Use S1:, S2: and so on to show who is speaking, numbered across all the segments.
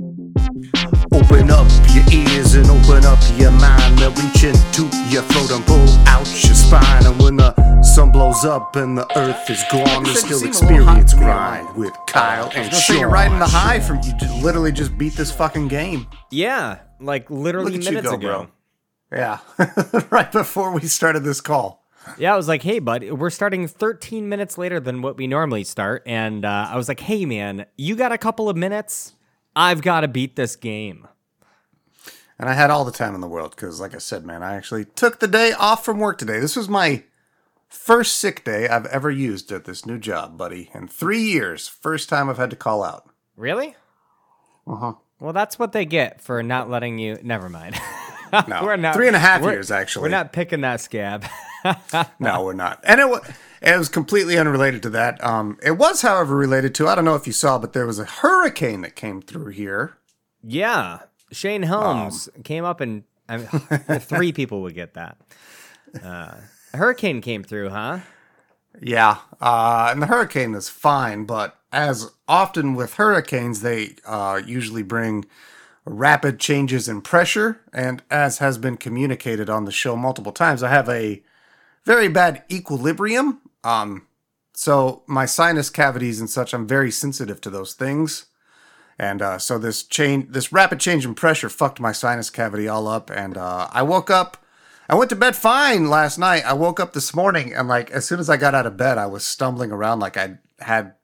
S1: Open up your ears and open up your mind. They'll reach into your throat and pull out your spine. And when the sun blows up and the earth is gone, you still experience grind with Kyle and
S2: So
S1: Shaun.
S2: you're riding the high from you just literally just beat this fucking game.
S3: Yeah, like literally
S2: Look at you
S3: minutes
S2: go,
S3: ago.
S2: bro. Yeah, right before we started this call.
S3: Yeah, I was like, hey, bud, we're starting 13 minutes later than what we normally start. And uh, I was like, hey, man, you got a couple of minutes? I've got to beat this game.
S2: And I had all the time in the world because, like I said, man, I actually took the day off from work today. This was my first sick day I've ever used at this new job, buddy. In three years, first time I've had to call out.
S3: Really?
S2: Uh huh.
S3: Well, that's what they get for not letting you. Never mind.
S2: No,
S3: we're not
S2: three and a half years actually.
S3: We're not picking that scab.
S2: No, we're not. And it was it was completely unrelated to that. Um, it was, however, related to. I don't know if you saw, but there was a hurricane that came through here.
S3: yeah, Shane Helms
S2: Um.
S3: came up and I mean, three people would get that. Uh, a hurricane came through, huh?
S2: Yeah, uh, and the hurricane is fine, but as often with hurricanes, they uh, usually bring rapid changes in pressure. And as has been communicated on the show multiple times, I have a very bad equilibrium. Um, so my sinus cavities and such, I'm very sensitive to those things. And uh, so this change, this rapid change in pressure, fucked my sinus cavity all up. And uh, I woke up. I went to bed fine last night. I woke up this morning and like as soon as I got out of bed, I was stumbling around like I had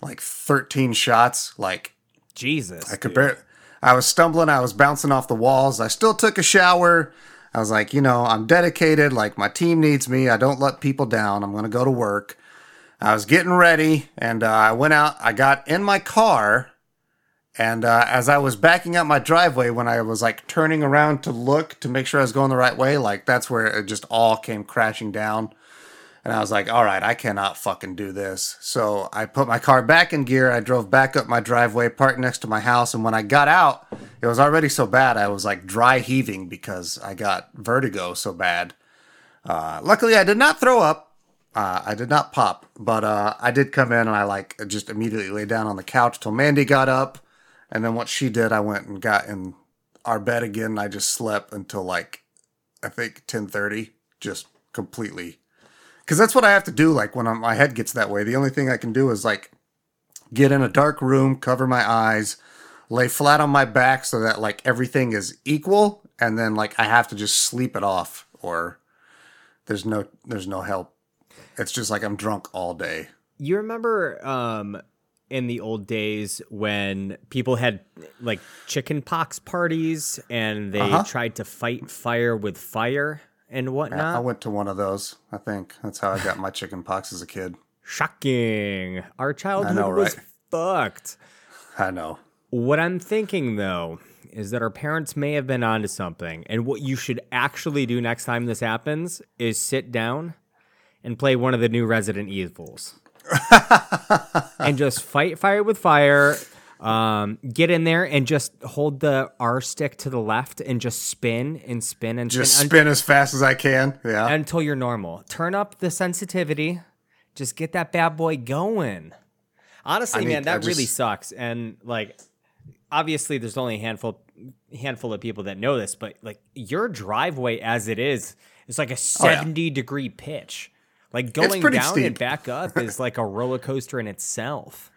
S2: like 13 shots. Like
S3: Jesus.
S2: I could bear. I was stumbling. I was bouncing off the walls. I still took a shower. I was like, you know, I'm dedicated. Like my team needs me. I don't let people down. I'm gonna go to work. I was getting ready, and uh, I went out. I got in my car, and uh, as I was backing up my driveway, when I was like turning around to look to make sure I was going the right way, like that's where it just all came crashing down. And I was like, all right, I cannot fucking do this. So I put my car back in gear. I drove back up my driveway, parked next to my house. And when I got out, it was already so bad. I was like dry heaving because I got vertigo so bad. Uh, luckily, I did not throw up. Uh, I did not pop, but uh, I did come in and I like just immediately lay down on the couch till Mandy got up. And then what she did, I went and got in our bed again. And I just slept until like, I think 1030, just completely because that's what I have to do. Like when I'm, my head gets that way, the only thing I can do is like get in a dark room, cover my eyes, lay flat on my back so that like everything is equal, and then like I have to just sleep it off, or there's no there's no help. It's just like I'm drunk all day.
S3: You remember um, in the old days when people had like chicken pox parties and they
S2: Uh-huh.
S3: tried to fight fire with fire and whatnot.
S2: I went to one of those. I think that's how I got my chicken pox as a kid.
S3: Shocking. Our childhood
S2: know,
S3: was
S2: right?
S3: fucked.
S2: I know.
S3: What I'm thinking though is that our parents may have been onto something. And what you should actually do next time this happens is sit down and play one of the new Resident Evils. and just fight fire with fire. Um, get in there and just hold the R stick to the left and just spin and spin and
S2: Just
S3: spin, un-
S2: as fast as I can. Yeah.
S3: until you're normal. Turn up the sensitivity. Just get that bad boy going. Honestly,
S2: I
S3: man, that
S2: I
S3: really sucks. And like, obviously, there's only a handful handful of people that know this, but like your driveway as it is, is like a
S2: Oh, yeah.
S3: 70 degree pitch. Like going down and back up is like a roller coaster in itself.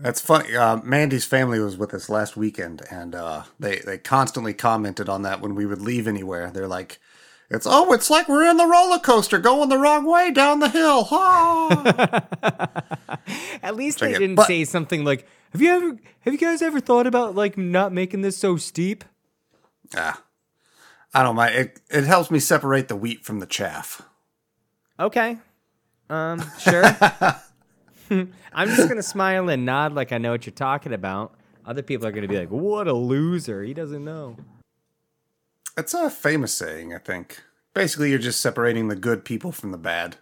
S2: That's funny. Uh, Mandy's family was with us last weekend, and uh, they they constantly commented on that when we would leave anywhere. They're like, "It's oh, it's like we're in the roller coaster going the wrong way down the hill." Ah.
S3: At least
S2: Check
S3: they
S2: it.
S3: didn't
S2: But-
S3: say something like, "Have you ever have you guys ever thought about like not making this so steep?"
S2: ah. I don't mind. It it helps me separate the wheat from the chaff.
S3: Okay. Um, sure. I'm just gonna smile and nod like I know what you're talking about. Other people are gonna be like, "What a loser! He doesn't know."
S2: It's a famous saying, I think. Basically, you're just separating the good people from the bad.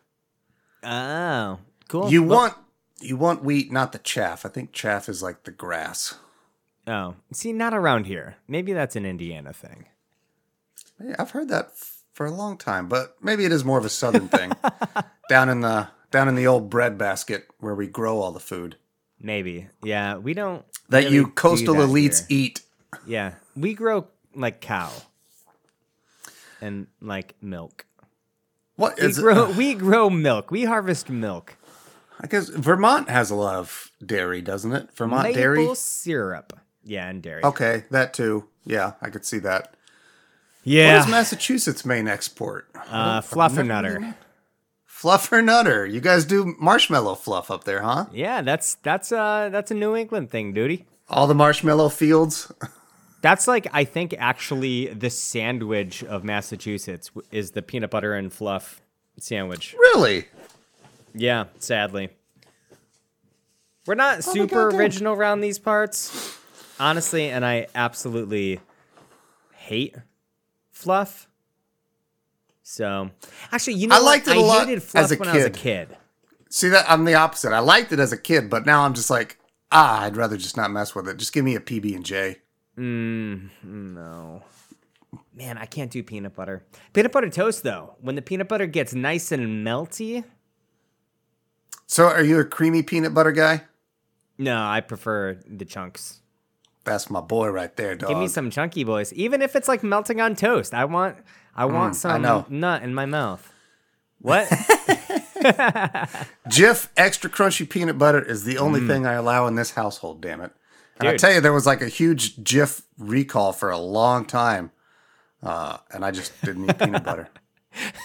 S3: Oh, cool.
S2: You
S3: Well-
S2: want you want wheat, not the chaff. I think chaff is like the grass.
S3: Oh, see, not around here. Maybe that's an Indiana thing.
S2: I've heard that f- for a long time, but maybe it is more of a southern thing. down in the down in the old bread basket where we grow all the food.
S3: Maybe. Yeah, we don't.
S2: that
S3: really
S2: you coastal
S3: that
S2: elites
S3: here.
S2: eat.
S3: Yeah, we grow like cow and like milk.
S2: What
S3: We
S2: is
S3: grow,
S2: it?
S3: we grow milk. We harvest milk.
S2: I guess Vermont has a lot of dairy, doesn't it? Vermont
S3: Maple
S2: dairy.
S3: syrup. Yeah, and dairy.
S2: Okay, that too. Yeah, I could see that.
S3: Yeah.
S2: is Massachusetts' main export?
S3: uh, fluffernutter.
S2: Fluffernutter. You guys do marshmallow fluff up there, huh?
S3: Yeah, that's that's uh that's a New England thing, duty.
S2: All the marshmallow fields.
S3: That's like I think actually the sandwich of Massachusetts is the peanut butter and fluff sandwich.
S2: Really?
S3: Yeah, sadly. We're not
S2: Oh
S3: super
S2: goddamn.
S3: original around these parts, honestly, and I absolutely hate fluff. So, actually, you know
S2: I
S3: what?
S2: liked it a
S3: I
S2: lot
S3: hated fluff
S2: as a
S3: when I was a
S2: kid.
S3: kid.
S2: See that I'm the opposite. I liked it as a kid, but now I'm just like, ah, I'd rather just not mess with it. Just give me a PB and J.
S3: No. Man, I can't do peanut butter. Peanut butter toast though. When the peanut butter gets nice and melty,
S2: So, are you a creamy peanut butter guy?
S3: no, I prefer the chunks.
S2: That's my boy right there, dog.
S3: Give me some chunky boys, even if it's like melting on toast. I want, I want some
S2: know.
S3: nut in my mouth. What?
S2: Jif extra crunchy peanut butter is the only thing I allow in this household. Damn it! And I
S3: Mm.
S2: Tell you, there was like a huge Jif recall for a long time, uh, and I just didn't eat peanut butter.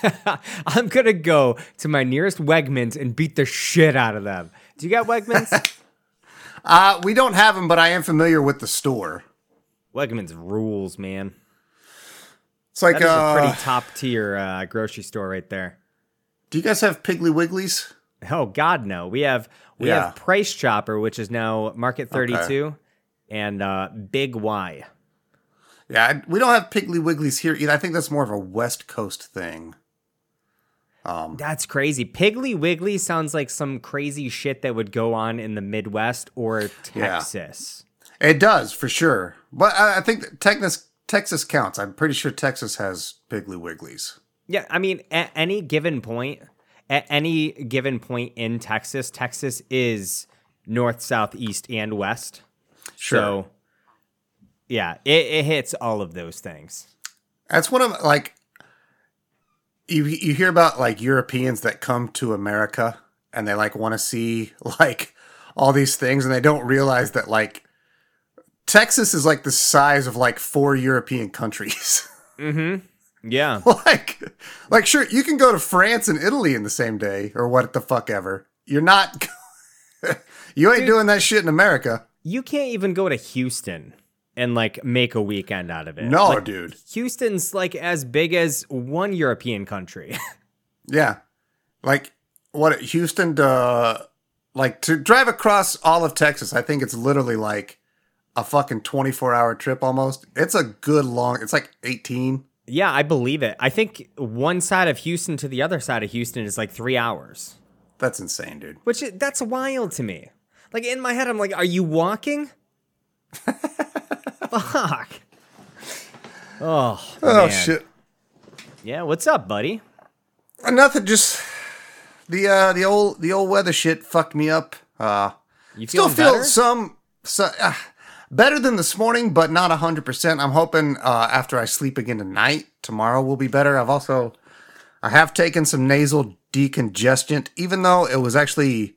S3: I'm gonna go to my nearest Wegmans and beat the shit out of them. Do you got Wegmans?
S2: Uh, we don't have them, but I am familiar with the store.
S3: Wegmans rules, man.
S2: It's like,
S3: is a
S2: uh,
S3: pretty top tier uh, grocery store right there.
S2: do you guys have Piggly Wigglies?
S3: Oh God, no. We have we
S2: Yeah.
S3: have Price Chopper, which is now Market Thirty Two, and uh, Big Y.
S2: Yeah, we don't have Piggly Wigglies here either. I think that's more of a West Coast thing.
S3: Um, That's crazy. Piggly Wiggly sounds like some crazy shit that would go on in the Midwest or
S2: Yeah.
S3: Texas.
S2: It does for sure, but I, I think that Texas Texas counts. I'm pretty sure Texas has Piggly Wigglies.
S3: Yeah, I mean, at any given point, at any given point in Texas, Texas is north, south, east, and west.
S2: Sure.
S3: So, yeah, it, it hits all of those things.
S2: That's one of like you you hear about like Europeans that come to America and they like want to see like all these things and they don't realize that like Texas is like the size of like four European countries. Mm-hmm.
S3: Yeah.
S2: like like sure you can go to France and Italy in the same day or what the fuck ever. You're not you ain't doing that shit in America.
S3: you can't even go to Houston and like make a weekend out of it.
S2: No,
S3: Like,
S2: dude.
S3: Houston's like as big as one European country.
S2: Yeah. Like what Houston to like to drive across all of Texas, I think it's literally like a fucking 24 hour trip almost. It's a good long it's like 18.
S3: yeah, I believe it. I think one side of Houston to the other side of Houston is like three hours,
S2: That's insane, dude.
S3: which that's wild to me. Like in my head, I'm like, are you walking? Fuck. Oh,
S2: Oh
S3: man.
S2: shit.
S3: Yeah, what's up, buddy?
S2: Nothing just the uh the old the old weather shit fucked me up. Uh
S3: You
S2: still feel
S3: better?
S2: some so, uh, better than this morning, but not hundred percent. I'm hoping uh, after I sleep again tonight, tomorrow will be better. I've also I have taken some nasal decongestant, even though it was actually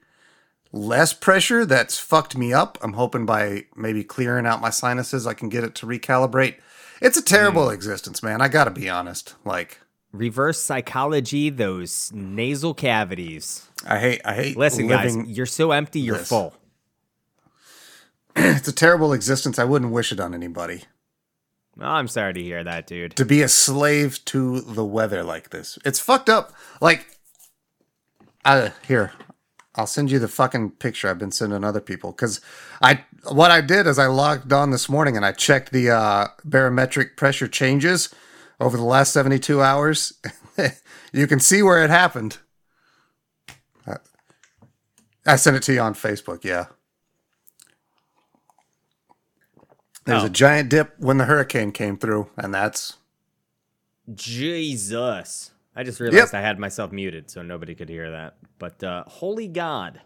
S2: less pressure that's fucked me up. I'm hoping by maybe clearing out my sinuses, I can get it to recalibrate. It's a terrible
S3: Hmm.
S2: existence, man. I gotta be honest. Like
S3: Reverse psychology, those nasal cavities.
S2: I hate I hate
S3: Listen, guys, you're so empty, you're
S2: this.
S3: full.
S2: It's a terrible existence. I wouldn't wish it on anybody.
S3: Oh, I'm sorry to hear that, dude.
S2: to be a slave to the weather like this. It's fucked up. Like, uh, here, I'll send you the fucking picture I've been sending other people because I what I did is I logged on this morning and I checked the uh, barometric pressure changes over the last seventy two hours. you can see where it happened. Uh, I sent it to you on Facebook. Yeah. There's
S3: Oh.
S2: a giant dip when the hurricane came through, and that's
S3: Jesus. I just realized
S2: Yep.
S3: I had myself muted so nobody could hear that. But uh, holy God.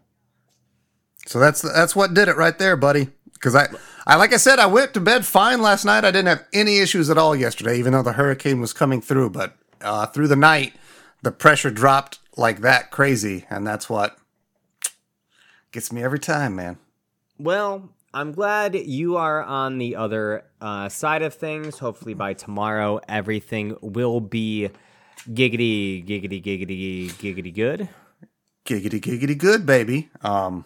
S2: So that's that's what did it right there, buddy. Because I, I like I said, I went to bed fine last night. I didn't have any issues at all yesterday, even though the hurricane was coming through. But uh, through the night, the pressure dropped like that crazy, and that's what gets me every time, man.
S3: Well, I'm glad you are on the other uh, side of things. Hopefully, by tomorrow, everything will be giggity, giggity, giggity, giggity good.
S2: Giggity giggity good, baby. Um,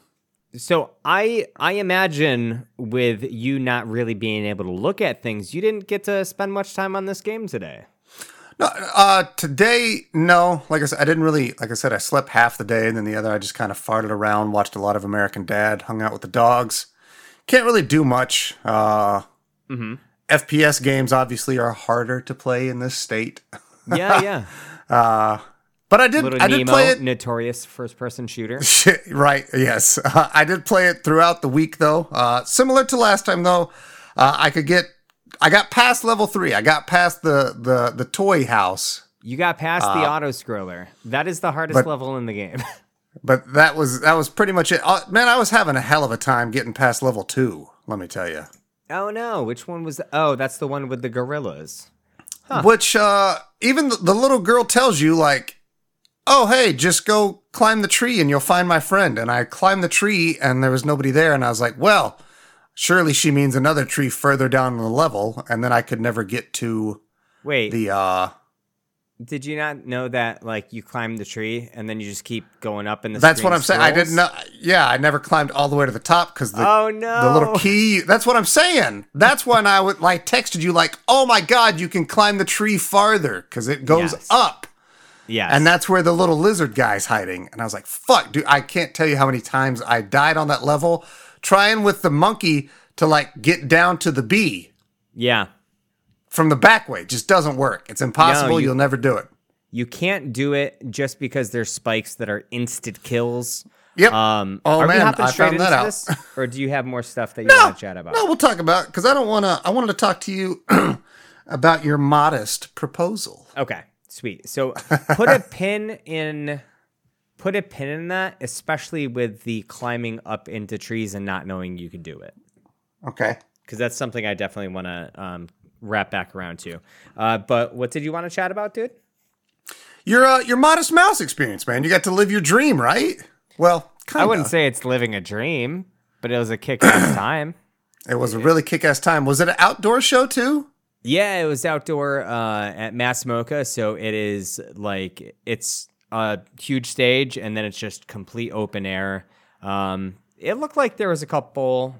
S3: So I I imagine with you not really being able to look at things, you didn't get to spend much time on this game today.
S2: No, uh, today, no. Like I said, I didn't really, like I said, I slept half the day and then the other, I just kind of farted around, watched a lot of American Dad, hung out with the dogs. Can't really do much. Uh, FPS games obviously are harder to play in this state.
S3: Yeah, yeah.
S2: But I did,
S3: Little
S2: I did
S3: Nemo,
S2: play it.
S3: notorious first person shooter.
S2: Right, yes. Uh, I did play it throughout the week though. Uh, similar to last time though, uh, I could get, I got past level three. I got past the, the, the toy house.
S3: You got past the auto scroller. That is the hardest
S2: but-
S3: level in the game.
S2: But that was that was pretty much it. Uh, man, I was having a hell of a time getting past level two. Let me tell you.
S3: oh no, which one was? Oh, that's the one with the gorillas.
S2: Which uh, even the, the little girl tells you like, "Oh hey, just go climb the tree and you'll find my friend." And I climbed the tree and there was nobody there, and I was like, "Well, surely she means another tree further down the level." And then I could never get to
S3: Wait,
S2: the uh.
S3: Did you not know that? Like you climb the tree and then you just keep going up in the.
S2: That's what I'm saying. I didn't know. Yeah, I never climbed all the way to the top because the
S3: Oh no!
S2: the little key. That's what I'm saying. That's when I would like texted you like, "Oh my god, you can climb the tree farther because it goes
S3: Yes.
S2: up."
S3: Yeah,
S2: And that's where the little lizard guy's hiding. And I was like, "Fuck, dude! I can't tell you how many times I died on that level trying with the monkey to like get down to the bee
S3: yeah.
S2: From the back way. Just doesn't work. It's impossible.
S3: you-
S2: You'll never do it."
S3: You can't do it just because there's spikes that are instant kills.
S2: Yep.
S3: Um,
S2: Oh,
S3: are
S2: man, I found that out.
S3: this, or do you have more stuff that you
S2: No,
S3: want to chat about?
S2: no, we'll talk about because I don't want to. I wanted to talk to you about your modest proposal.
S3: Okay, sweet. So put a pin in put a pin in that, especially with the climbing up into trees and not knowing you can do it.
S2: Okay.
S3: Because that's something I definitely want to um, wrap back around to. Uh, but what did you want to chat about, dude?
S2: Your uh, your modest mouse experience, man. You got to live your dream, right? Well, kind
S3: I wouldn't say it's living a dream, but it was a kick ass time.
S2: it was a really kick-ass time. Was it an outdoor show too?
S3: Yeah, it was outdoor uh, at MASS MoCA, so it is like it's a huge stage, and then it's just complete open air. Um, it looked like there was a couple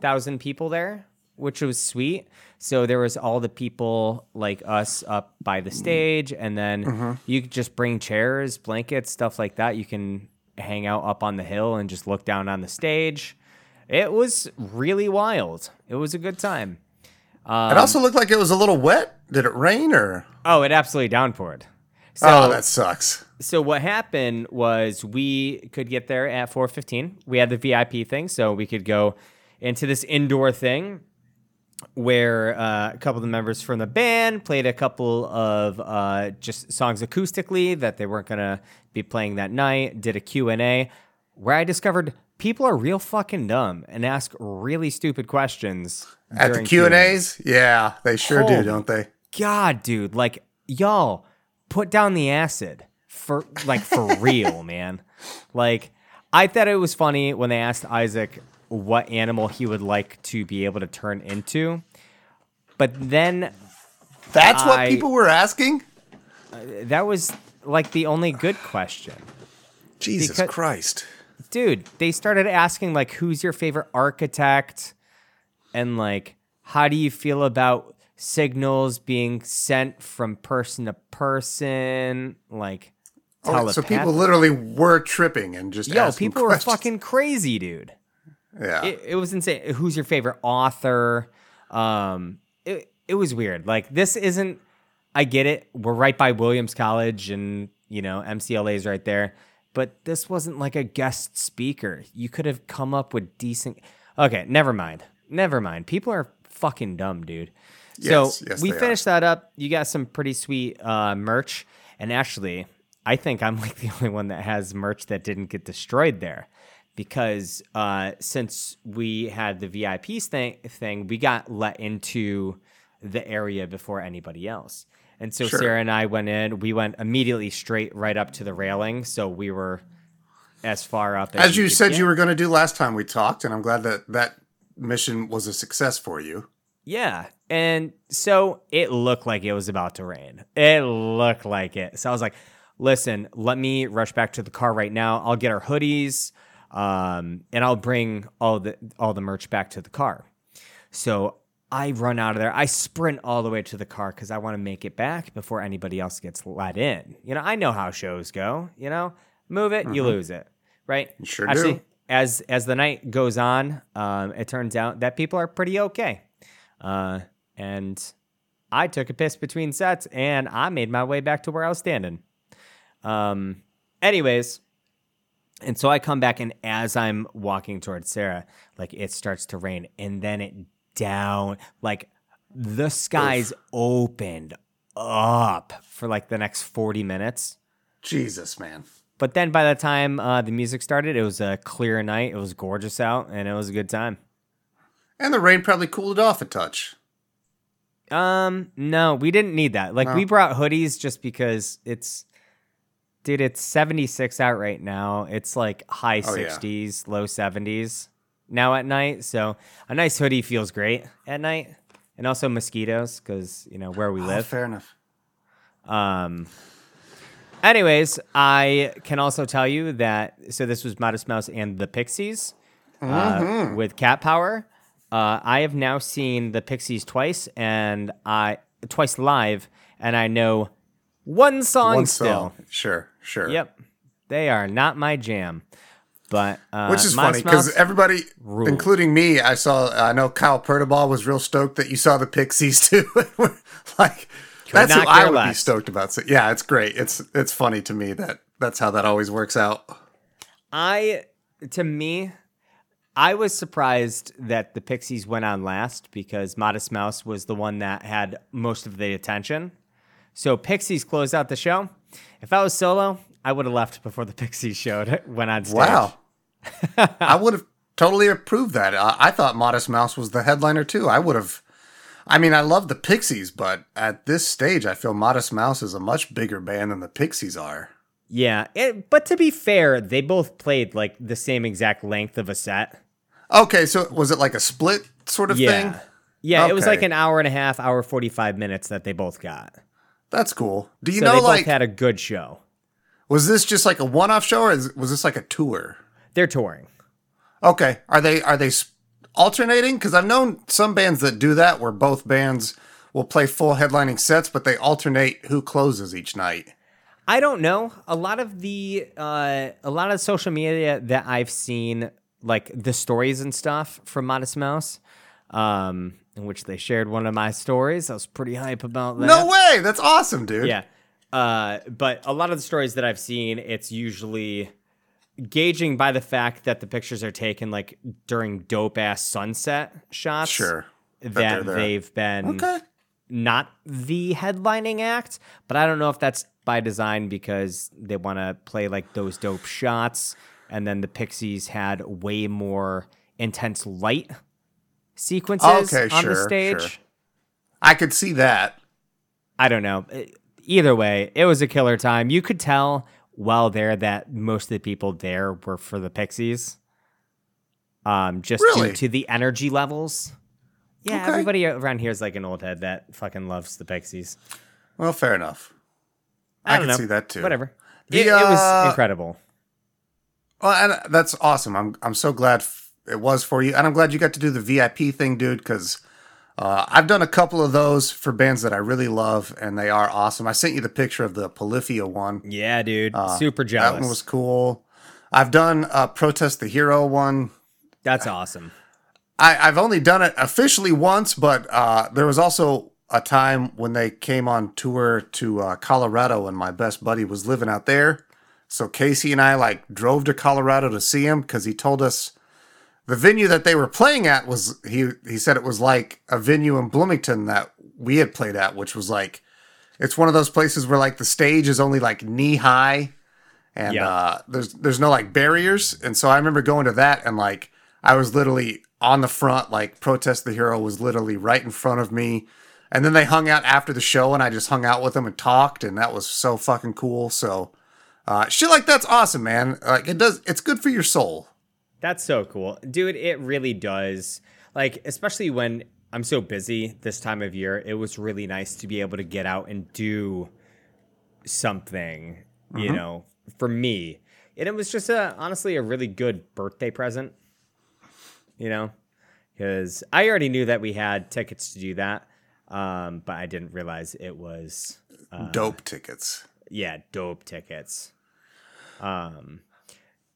S3: thousand people there, which was sweet. So there was all the people like us up by the stage, and then mm-hmm. you could just bring chairs, blankets, stuff like that. You can hang out up on the hill and just look down on the stage. It was really wild. It was a good time.
S2: it also looked like it was a little wet. Did it rain or?
S3: Oh, it absolutely downpoured. So,
S2: oh, that sucks.
S3: so what happened was we could get there at 4:15. We had the VIP thing, so we could go into this indoor thing where uh, a couple of the members from the band played a couple of uh, just songs acoustically that they weren't gonna be playing that night. Did a Q&A where I discovered people are real fucking dumb and ask really stupid questions
S2: At the Q and A's, yeah, they sure do,
S3: Oh.
S2: don't they?
S3: God, dude, like y'all put down the acid for like for real, man. Like I thought it was funny when they asked Isaac what animal he would like to be able to turn into. But then
S2: That's what people were asking.
S3: Uh, that was like the only good question.
S2: Jesus
S3: Because-
S2: Christ!
S3: Dude, they started asking like who's your favorite architect and like how do you feel about signals being sent from person to person like
S2: Oh, so people literally were tripping and just
S3: Yo,
S2: asking
S3: people were fucking crazy, dude.
S2: Yeah.
S3: It, it was insane. Who's your favorite author? Um, it it was weird. Like this isn't. I get it. We're right by Williams College, and you know MCLA is right there. But this wasn't like a guest speaker. You could have come up with decent. Okay, never mind. Never mind. People are fucking dumb, dude.
S2: Yes,
S3: so
S2: yes,
S3: we
S2: they are.
S3: finished that up. You got some pretty sweet uh, merch, and actually, I think I'm like the only one that has merch that didn't get destroyed there because uh, since we had the VIP thing, thing, we got let into the area before anybody else. And so
S2: Sure.
S3: Sarah and I went in. We went immediately straight right up to the railing, so we were as far up as,
S2: As you said
S3: get.
S2: you were going to do last time we talked, and I'm glad that that mission was a success for you.
S3: Yeah. And so it looked like it was about to rain. It looked like it. So I was like, listen, let me rush back to the car right now. I'll get our hoodies um, and I'll bring all the all the merch back to the car. So I run out of there. I sprint all the way to the car because I want to make it back before anybody else gets let in. You know, I know how shows go. You know, move it, you lose it, right?
S2: You sure
S3: Actually,
S2: do.
S3: as as the night goes on, um, it turns out that people are pretty okay. Uh, and I took a piss between sets, and I made my way back to where I was standing. Um, anyways, and so I come back, and as I'm walking towards Sarah, like it starts to rain, and then it down, like the skies opened up for like the next 40 minutes.
S2: Jesus, man.
S3: But then by the time uh, the music started, it was a clear night. It was gorgeous out, and it was a good time.
S2: And the rain probably cooled it off a touch.
S3: Um, no, we didn't need that. Like we brought hoodies just because it's dude, it's 76 out right now. It's like high
S2: Oh, yeah.
S3: 60s, low 70s now at night. So a nice hoodie feels great at night. And also mosquitoes, because you know where we
S2: Oh,
S3: live.
S2: fair enough.
S3: Um anyways, I can also tell you that so this was Modest Mouse and the Pixies uh, with Cat Power. Uh, I have now seen the Pixies twice and I twice live and I know one song
S2: One
S3: still.
S2: song. Sure, sure.
S3: Yep. They are not my jam. But uh,
S2: Which is funny because everybody, including me, I saw. I know Kyle Pertobal was real stoked that you saw the Pixies too. like that's who I would be stoked about. So, yeah, it's great. It's it's funny to me that that's how that always works out.
S3: I to me, I was surprised that the Pixies went on last because Modest Mouse was the one that had most of the attention. So Pixies closed out the show. If I was solo, I would have left before the Pixies showed went on stage.
S2: Wow, I would have totally approved that. I, I thought Modest Mouse was the headliner too. I would have. I mean, I love the Pixies, but at this stage, I feel Modest Mouse is a much bigger band than the Pixies are.
S3: Yeah, it, but to be fair, they both played like the same exact length of a set.
S2: Okay, so was it like a split sort of
S3: Yeah.
S2: thing?
S3: Yeah, it was like an hour and a half, hour 45 minutes that they both got.
S2: That's cool. Do you
S3: so
S2: know
S3: they
S2: like
S3: both had a good show.
S2: Was this just like a one-off show, or is, was this like a tour?
S3: They're touring.
S2: Okay, are they are they alternating? Because I've known some bands that do that, where both bands will play full headlining sets, but they alternate who closes each night.
S3: I don't know. A lot of the uh, a lot of social media that I've seen, like the stories and stuff from Modest Mouse, um, in which they shared one of my stories. I was pretty hype about that.
S2: No way! That's awesome, dude.
S3: Yeah. Uh, but a lot of the stories that I've seen, it's usually gauging by the fact that the pictures are taken like during dope ass sunset shots.
S2: Sure.
S3: That they've been
S2: Okay.
S3: not the headlining act, but I don't know if that's by design because they want to play like those dope shots. And then the Pixies had way more intense light sequences
S2: Okay,
S3: on the stage.
S2: sure. I could see that.
S3: I don't know. E- Either way, it was a killer time. You could tell while there that most of the people there were for the Pixies. Um, just
S2: Really?
S3: due to the energy levels. Yeah,
S2: Okay.
S3: everybody around here is like an old head that fucking loves the Pixies.
S2: Well, fair enough.
S3: I,
S2: I can
S3: know.
S2: see that too.
S3: Whatever.
S2: The,
S3: it, it was
S2: uh,
S3: incredible.
S2: Well, and that's awesome. I'm I'm so glad it was for you, and I'm glad you got to do the VIP thing, dude. Because uh, I've done a couple of those for bands that I really love, and they are awesome. I sent you the picture of the Polyphia one.
S3: Yeah, dude. Super
S2: uh, That one was cool. I've done uh, Protest the Hero one.
S3: That's awesome.
S2: I, I've only done it officially once, but uh, there was also a time when they came on tour to uh, Colorado, and my best buddy was living out there. So Casey and I like drove to Colorado to see him because he told us the venue that they were playing at was he he said it was like a venue in Bloomington that we had played at, which was like it's one of those places where like the stage is only like knee high and
S3: Yeah.
S2: uh, there's there's no like barriers, and so I remember going to that and like I was literally on the front, like protest the hero was literally right in front of me, and then they hung out after the show, and I just hung out with them and talked, and that was so fucking cool. So uh, shit like that's awesome, man. Like it does, it's good for your soul.
S3: That's so cool. Dude, it really does. Like, especially when I'm so busy this time of year, it was really nice to be able to get out and do something, you
S2: Mm-hmm.
S3: know, for me. And it was just a honestly a really good birthday present, you know, because I already knew that we had tickets to do that, um, but I didn't realize it was
S2: Dope tickets.
S3: yeah, dope tickets. Um,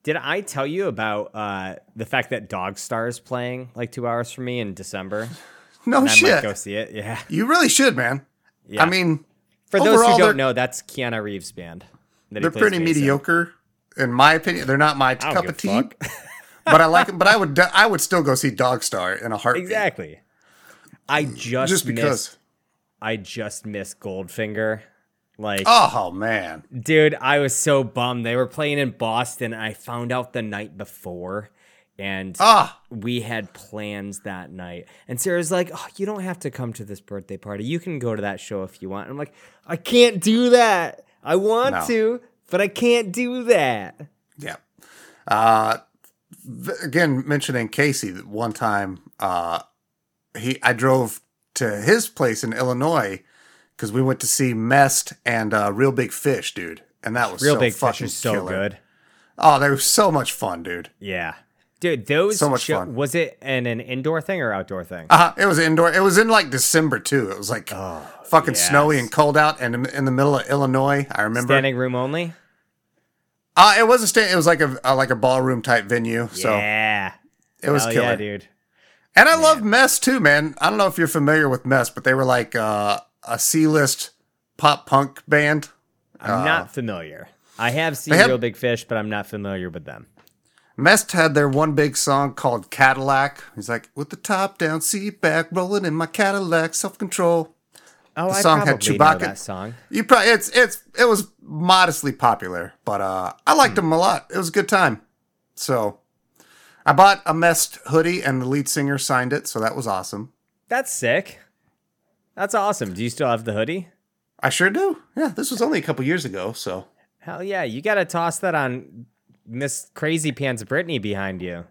S3: did I tell you about uh, the fact that Dogstar is playing like two hours from me in December?
S2: No
S3: I might
S2: shit.
S3: go see it. Yeah.
S2: You really should, man.
S3: Yeah.
S2: I mean,
S3: For those who don't know, that's Keanu Reeves' band.
S2: they're pretty
S3: bass in.
S2: mediocre, in my opinion. They're not my
S3: I
S2: cup of tea, but I like them. But I would, I would still go see Dogstar in a heartbeat.
S3: exactly. I just
S2: Just because.
S3: missed. I just missed Goldfinger. Like,
S2: Oh man,
S3: Dude, I was so bummed. They were playing in Boston. I found out the night before, and
S2: ah,
S3: we had plans that night. And Sarah's like, "Oh, you don't have to come to this birthday party. You can go to that show if you want." And I'm like, "I can't do that. I want
S2: No.
S3: to, but I can't do that."
S2: yeah. Uh, again, mentioning Casey, one time, uh, he, I drove to his place in Illinois because we went to see Mest and uh, Real Big Fish, dude, and that was
S3: Real
S2: so
S3: Big Fish
S2: fucking
S3: is so
S2: killer.
S3: good.
S2: Oh, they were so much fun, dude.
S3: Yeah, dude, those
S2: So much
S3: show-
S2: fun.
S3: Was it an, an indoor thing or outdoor thing?
S2: Uh, it was indoor. It was in like December too. It was like fucking
S3: yes.
S2: snowy and cold out, and in, in the middle of Illinois. I remember.
S3: Standing room only.
S2: Uh, it was a sta- It was like a, uh like a ballroom type venue. So
S3: yeah,
S2: it was
S3: Hell
S2: killer.
S3: yeah, dude.
S2: And I love Mest too, man. I don't know if you're familiar with Mest, but they were like uh, a C-list pop punk band.
S3: I'm not familiar. I have seen
S2: Uh,
S3: Real Big Fish, but I'm not familiar with them.
S2: Mest had their one big song called Cadillac. He's like, with the top down, seat back, rolling in my Cadillac, self control.
S3: Oh, I
S2: song had
S3: probably know
S2: Chewbacca.
S3: that song.
S2: You probably it's it's it was modestly popular, but uh, I liked them a lot. It was a good time. So I bought a Mest hoodie, and the lead singer signed it, so that was awesome.
S3: That's sick. That's awesome. Do you still have the hoodie?
S2: I sure do. Yeah, this was only a couple years ago, so
S3: Hell yeah, you got to toss that on Miss Crazy Pants Britney behind you.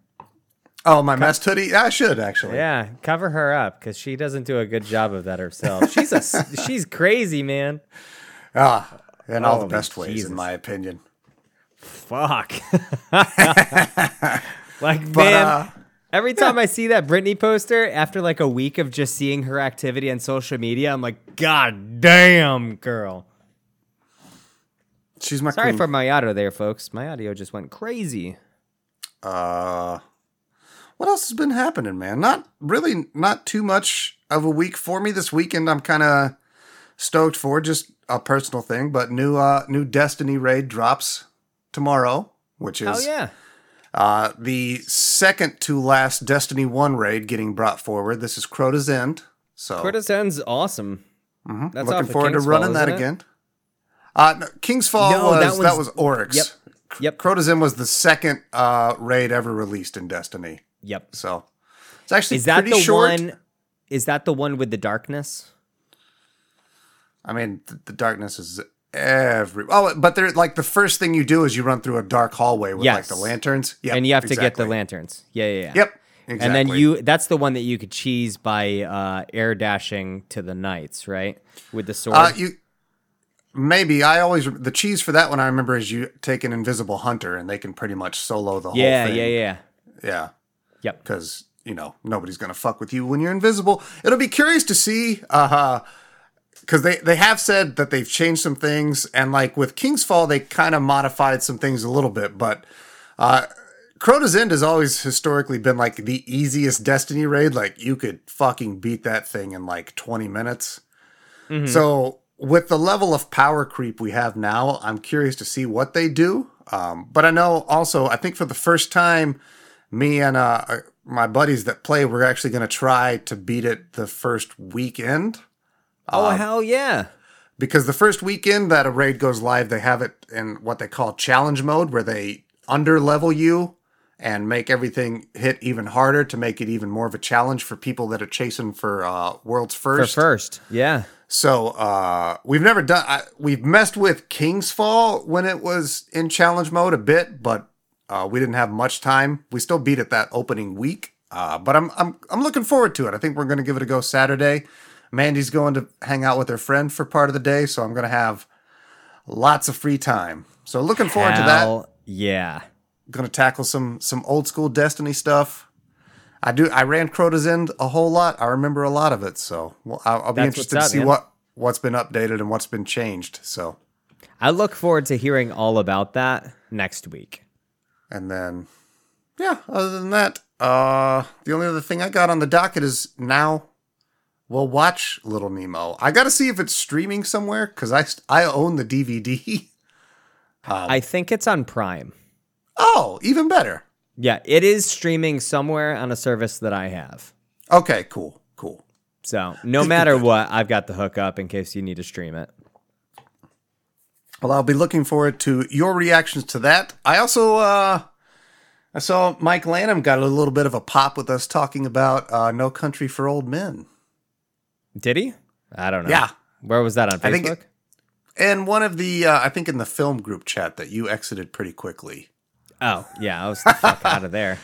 S2: oh my Mest hoodie. I should actually.
S3: Yeah, cover her up because she doesn't do a good job of that herself. She's a she's crazy, man.
S2: Ah, in all the
S3: Holy
S2: best ways,
S3: Jesus.
S2: in my opinion.
S3: Fuck. like
S2: But
S3: man,
S2: uh,
S3: every time I see that Britney poster after like a week of just seeing her activity on social media, I'm like, God damn, girl.
S2: she's my
S3: Sorry
S2: queen.
S3: for my audio there, folks. My audio just went crazy.
S2: Uh, what else has been happening, man? Not really, not too much of a week for me this weekend. I'm kind of stoked for just a personal thing, but new uh new Destiny raid drops tomorrow, which is
S3: Oh yeah.
S2: Uh the second to last Destiny One raid getting brought forward. This is Crota's End, so
S3: Crota's End's awesome.
S2: mhm,
S3: That's
S2: looking forward to
S3: King's Fall,
S2: running that
S3: it?
S2: again. Uh, no, King's Fall
S3: No,
S2: was
S3: that
S2: that, was Oryx.
S3: Yep. Yep.
S2: Crota's End was the second uh raid ever released in Destiny.
S3: Yep.
S2: So it's actually
S3: Is that
S2: pretty
S3: the
S2: short.
S3: one? Is that the one with the darkness?
S2: I mean, th- the darkness is every. Oh, but they're like the first thing you do is you run through a dark hallway with like the lanterns. Yep,
S3: and you have to get the lanterns. Yeah, yeah, yeah.
S2: Yep. Exactly.
S3: And then you that's the one that you could cheese by uh, air dashing to the knights, right? With the sword.
S2: Uh, you maybe I always the cheese for that one I remember is you take an invisible hunter and they can pretty much solo the whole
S3: yeah,
S2: thing.
S3: yeah, yeah.
S2: yeah.
S3: Yep.
S2: Because you know nobody's gonna fuck with you when you're invisible. It'll be curious to see. Uh, because they they have said that they've changed some things, and like with King's Fall, they kind of modified some things a little bit, but. uh Crota's End has always historically been like the easiest Destiny raid. Like you could fucking beat that thing in like 20 minutes. So with the level of power creep we have now, I'm curious to see what they do. Um, but I know also, I think for the first time, me and uh, uh, my buddies that play, we're actually going to try to beat it the first weekend.
S3: Oh hell yeah.
S2: because the first weekend that a raid goes live, they have it in what they call challenge mode, where they under level you and make everything hit even harder to make it even more of a challenge for people that are chasing for uh, world's
S3: For
S2: first.
S3: first, yeah.
S2: So uh, we've never done. I, we've messed with King's Fall when it was in challenge mode a bit, but uh, we didn't have much time. We still beat it that opening week, uh, but I'm I'm I'm looking forward to it. I think we're going to give it a go Saturday. Mandy's going to hang out with her friend for part of the day, so I'm going to have lots of free time. So looking forward to that.
S3: Yeah.
S2: Going to tackle some some old school Destiny stuff. I do. I ran Crota's End a whole lot. I remember a lot of it, so well, I'll, I'll be interested
S3: what's
S2: to
S3: up,
S2: see
S3: man.
S2: what what's been updated and what's been changed. So,
S3: I look forward to hearing all about that next week.
S2: and then, yeah. Other than that, uh, the only other thing I got on the docket is now we'll watch Little Nemo. I got to see if it's streaming somewhere because I I own the DVD.
S3: I think it's on Prime.
S2: oh, even better.
S3: Yeah, it is streaming somewhere on a service that I have.
S2: Okay, cool, cool.
S3: So no matter what, I've got the hook up in case you need to stream it.
S2: Well, I'll be looking forward to your reactions to that. I also uh I saw Mike Lanham got a little bit of a pop with us talking about uh No Country for Old Men.
S3: Did he? I don't know.
S2: Yeah.
S3: Where was that on
S2: I think
S3: Facebook?
S2: And one of the uh, I think in the film group chat that you exited pretty quickly.
S3: oh, yeah, I was the fuck out of there.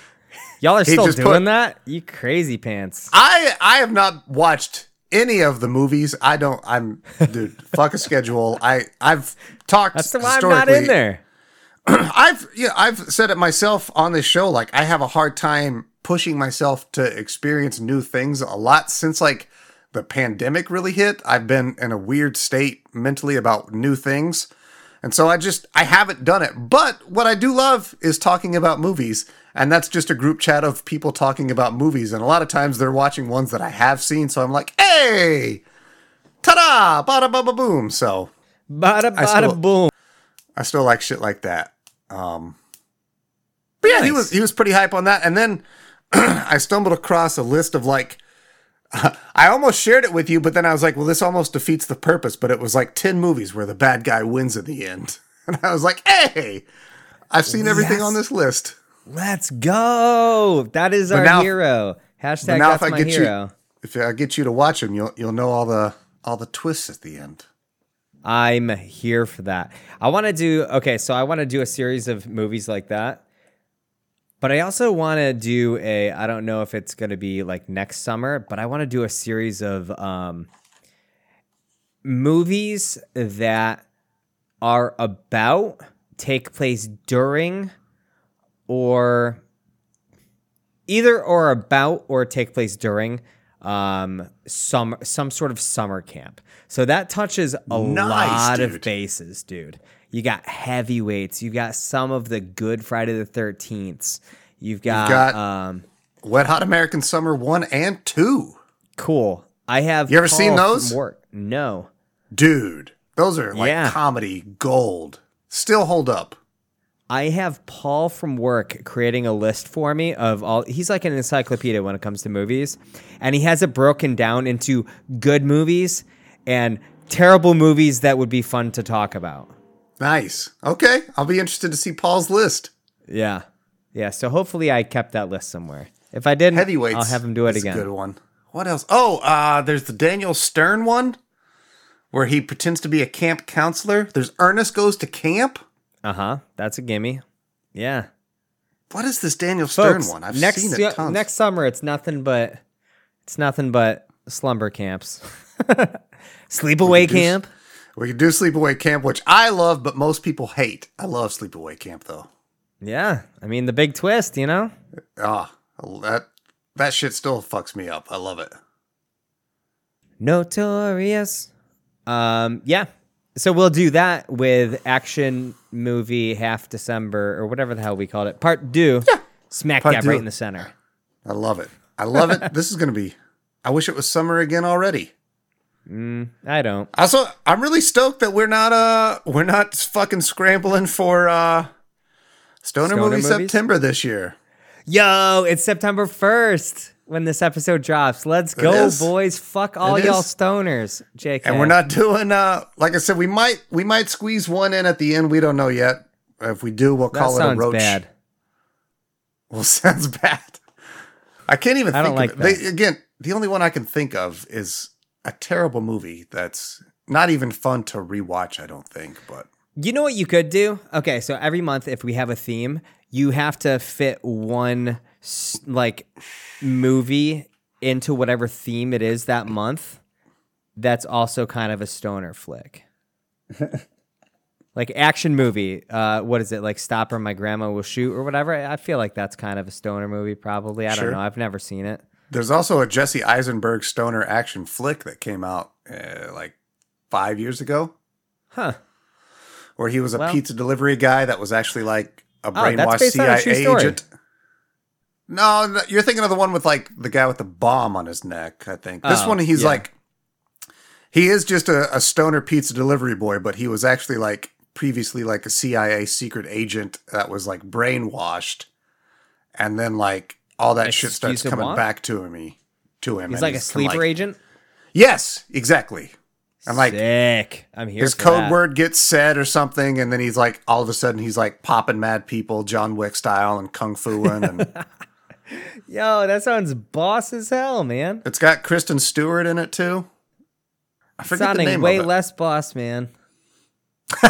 S3: Y'all are
S2: He
S3: still doing
S2: put-
S3: that? You crazy pants.
S2: I I have not watched any of the movies. I don't I'm dude, fuck a schedule. I I've talked
S3: That's why I'm not in there.
S2: I've yeah, I've said it myself on this show. Like I have a hard time pushing myself to experience new things a lot since like the pandemic really hit. I've been in a weird state mentally about new things. And so I just I haven't done it. But what I do love is talking about movies. And that's just a group chat of people talking about movies. And a lot of times they're watching ones that I have seen. So I'm like, hey, ta-da, bada bada boom. So
S3: Bada bada
S2: still-
S3: boom.
S2: I still like shit like that. Um, but yeah, he was he was pretty hype on that. And then I stumbled across a list of like I almost shared it with you, but then I was like, well, this almost defeats the purpose. But it was like ten movies where the bad guy wins at the end, and I was like, hey, I've seen everything
S3: Yes.
S2: on this list.
S3: Let's go. That is our
S2: now-
S3: hero. Hashtag
S2: now
S3: that's
S2: if I
S3: my
S2: get
S3: hero.
S2: you, if I get you to watch them, you'll you'll know all the all the twists at the end.
S3: I'm here for that. I want to do okay, so I want to do a series of movies like that. But I also want to do a I don't know if it's going to be like next summer, but I want to do a series of um movies that are about take place during or either or about or take place during um some some sort of summer camp. So that touches a
S2: Nice,
S3: lot of bases, dude. You got heavyweights, you got some of the good Friday the 13th. You've got,
S2: got-
S3: um
S2: Wet Hot American Summer one and two,
S3: cool. I have
S2: You ever seen those?
S3: Work. No.
S2: dude. Those are like
S3: Yeah.
S2: comedy gold. Still hold up.
S3: I have Paul from work creating a list for me of all. He's like an encyclopedia when it comes to movies, and he has it broken down into good movies and terrible movies that would be fun to talk about.
S2: Nice. Okay, I'll be interested to see Paul's list.
S3: Yeah, yeah. So hopefully, I kept that list somewhere. If I didn't,
S2: Heavyweights.
S3: I'll have him do it
S2: is
S3: again.
S2: A good one. What else? Oh, uh, there's the Daniel Stern one, where he pretends to be a camp counselor. There's Ernest goes to camp.
S3: Uh huh. That's a gimme. Yeah.
S2: What is this Daniel Stern
S3: Folks,
S2: one? I've
S3: next
S2: seen it tons.
S3: next summer, it's nothing but it's nothing but slumber camps, sleepaway camp.
S2: We could do Sleepaway Camp, which I love, but most people hate. I love Sleepaway Camp though.
S3: Yeah, I mean the big twist, you know.
S2: Ah, that that shit still fucks me up. I love it.
S3: Notorious. Um, yeah. So we'll do that with action movie half December or whatever the hell we called it. Part two. Smack
S2: Part
S3: dab right in the center.
S2: I love it. I love it. this is gonna be. I wish it was summer again already.
S3: I don't.
S2: Also, I'm really stoked that we're not uh we're not fucking scrambling for uh Stoner,
S3: Stoner
S2: movie
S3: movies?
S2: September this year.
S3: Yo, it's September first. when this episode drops. Let's go, boys. Fuck all
S2: It
S3: y'all
S2: is.
S3: stoners. Jake.
S2: And we're not doing uh like I said, we might we might squeeze one in at the end. We don't know yet. If we do, we'll
S3: That
S2: call it a roach.
S3: bad.
S2: Well, sounds bad. I can't even
S3: I
S2: think
S3: don't like
S2: of it. They, again, the only one I can think of is a terrible movie that's not even fun to rewatch, I don't think, but
S3: You know what you could do? Okay, so every month, if we have a theme, you have to fit one like movie into whatever theme it is that month. That's also kind of a stoner flick. like action movie. Uh, what is it? Like Stop or My Grandma Will Shoot or whatever. I feel like that's kind of a stoner movie. Probably. I don't know. I've never seen it.
S2: There's also a Jesse Eisenberg stoner action flick that came out uh, like five years ago
S3: Huh.
S2: where he was a
S3: Well-
S2: pizza delivery guy that was actually like a
S3: Oh,
S2: brainwashed
S3: a
S2: CIA agent. No, no, you're thinking of the one with like the guy with the bomb on his neck, I think. This
S3: Oh,
S2: one, he's
S3: yeah.
S2: like, he is just a, a stoner pizza delivery boy, but he was actually like previously like a CIA secret agent that was like brainwashed. And then like all that shit starts coming
S3: what?
S2: back to him. To him.
S3: He's like a sleeper
S2: like-
S3: agent.
S2: Yes, exactly. I'm like
S3: Sick. I'm here.
S2: his code
S3: that.
S2: word gets said or something, and then he's like, all of a sudden, he's like popping mad people, John Wick style, and kung fuing, and
S3: Yo, that sounds boss as hell, man.
S2: it's got Kristen Stewart in it too. I forget
S3: Sounding
S2: the name
S3: way less boss, man.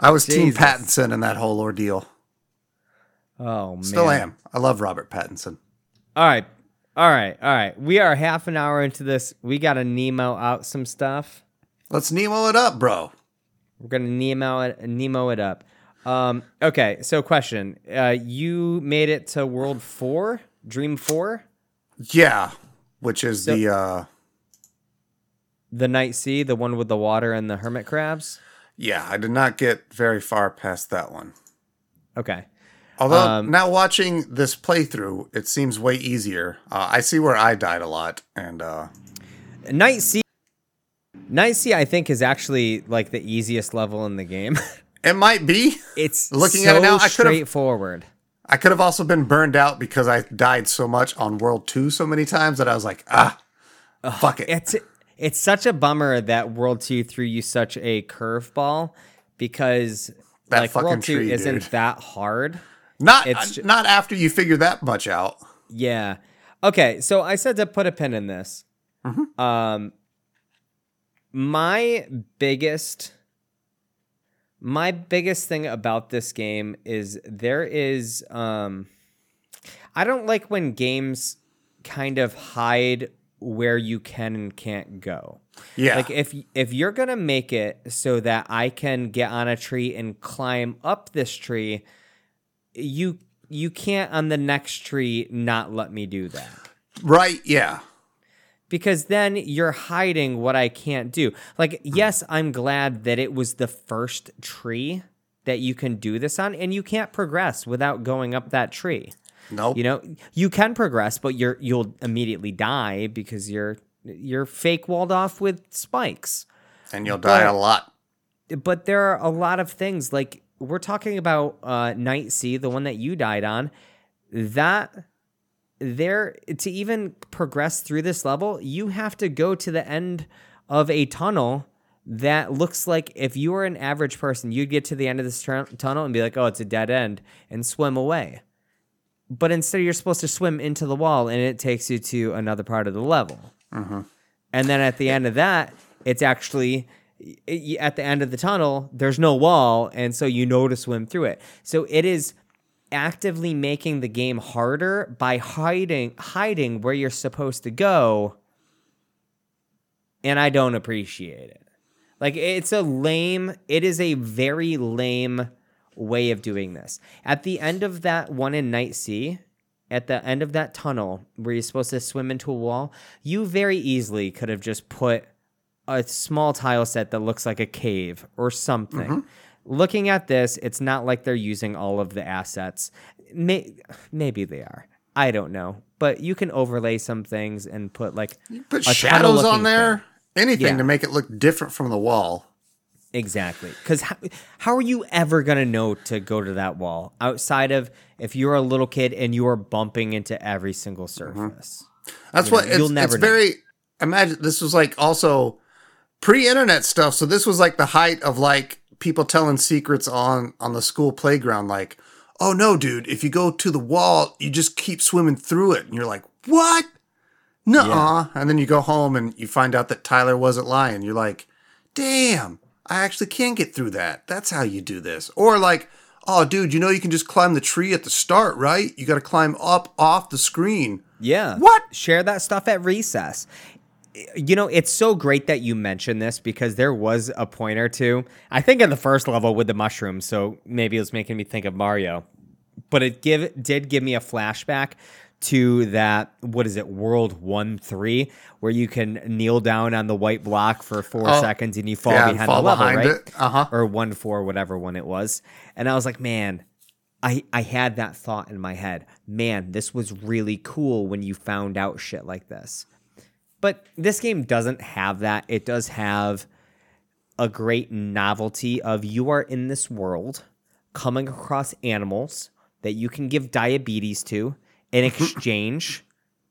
S2: I was Team Pattinson in that whole ordeal.
S3: Oh man.
S2: Still am. I love Robert Pattinson.
S3: All right. All right. All right. We are half an hour into this. We got to Nemo out some stuff.
S2: Let's Nemo it up, bro.
S3: We're gonna Nemo it, Nemo it up. Um, okay. So, question: uh, You made it to World Four, Dream Four,
S2: Yeah, which is
S3: So-
S2: the uh
S3: the Night Sea, the one with the water and the hermit crabs.
S2: yeah. I did not get very far past that one.
S3: Okay.
S2: Although
S3: Um,
S2: now watching this playthrough, it seems way easier. Uh, I see where I died a lot, and uh
S3: Night Sea. Night Sea, I think, is actually like the easiest level in the game.
S2: it might be.
S3: it's
S2: Looking
S3: so
S2: at it now, I
S3: straightforward.
S2: I could have also been burned out because I died so much on World 2 so many times that I was like, ah, fuck it.
S3: It's it's such a bummer that World Two threw you such a curveball because
S2: That
S3: like World Two
S2: tree,
S3: isn't
S2: dude.
S3: that hard.
S2: Not
S3: it's ju-
S2: not after you figure that much out.
S3: Yeah. Okay, so I said to put a pin in this.
S2: Mm-hmm.
S3: Um, my biggest, my biggest thing about this game is there is, um, I don't like when games kind of hide where you can and can't go.
S2: Yeah.
S3: Like if if you're gonna make it so that I can get on a tree and climb up this tree, you you can't on the next tree not let me do that.
S2: right, yeah.
S3: Because then you're hiding what I can't do. Like, hmm. yes, I'm glad that it was the first tree that you can do this on, and you can't progress without going up that tree.
S2: Nope.
S3: You know, you can progress, but you're you'll immediately die because you're you're fake walled off with spikes.
S2: and you'll die a lot.
S3: but there are a lot of things like we're talking about uh, Night Sea, the one that you died on. That there to even progress through this level, you have to go to the end of a tunnel that looks like if you were an average person, you'd get to the end of this tunnel and be like, "Oh, it's a dead end," and swim away. But instead, you're supposed to swim into the wall, and it takes you to another part of the level. And then at the end of that, it's actually at the end of the tunnel, there's no wall, and so you know to swim through it. So it is actively making the game harder by hiding hiding where you're supposed to go. And I don't appreciate it. Like it's a lame, it is a very lame way of doing this. At the end of that one in Night Sea, at the end of that tunnel where you're supposed to swim into a wall, you very easily could have just put a small tile set that looks like a cave or something. Mm-hmm. Looking at this, it's not like they're using all of the assets. May- maybe they are. I don't know. But you can overlay some things and put like you
S2: Put
S3: a
S2: shadows on there.
S3: thing.
S2: Anything
S3: Yeah.
S2: to make it look different from the wall.
S3: Exactly. Because how, how are you ever going to know to go to that wall outside of if you're a little kid and you are bumping into every single mm-hmm. surface?
S2: That's
S3: You
S2: what
S3: know,
S2: it's,
S3: you'll never
S2: it's
S3: know.
S2: very. Imagine this was like also pre-internet stuff. So this was like the height of like people telling secrets on on the school playground. Like, oh no, dude, if you go to the wall, you just keep swimming through it, and you're like, what? Nuh-uh. And then you go home and you find out that Tyler wasn't lying. You're like, damn, I actually can get through that. That's how you do this. Or like, oh, dude, you know you can just climb the tree at the start, right? You got to climb up off the screen.
S3: Yeah.
S2: What?
S3: Share that stuff at recess. You know, it's so great that you mentioned this because there was a point or two, I think in the first level with the mushrooms, so maybe it was making me think of Mario. But it give did give me a flashback to that what is it, World 1 3, where you can kneel down on the white block for four
S2: Oh,
S3: seconds and you fall
S2: yeah,
S3: behind
S2: fall
S3: the level,
S2: behind
S3: right?
S2: it. Uh-huh.
S3: Or one four, whatever one it was. And I was like, man, I, I had that thought in my head. Man, this was really cool when you found out shit like this. But this game doesn't have that. It does have a great novelty of you are in this world coming across animals that you can give diabetes to in exchange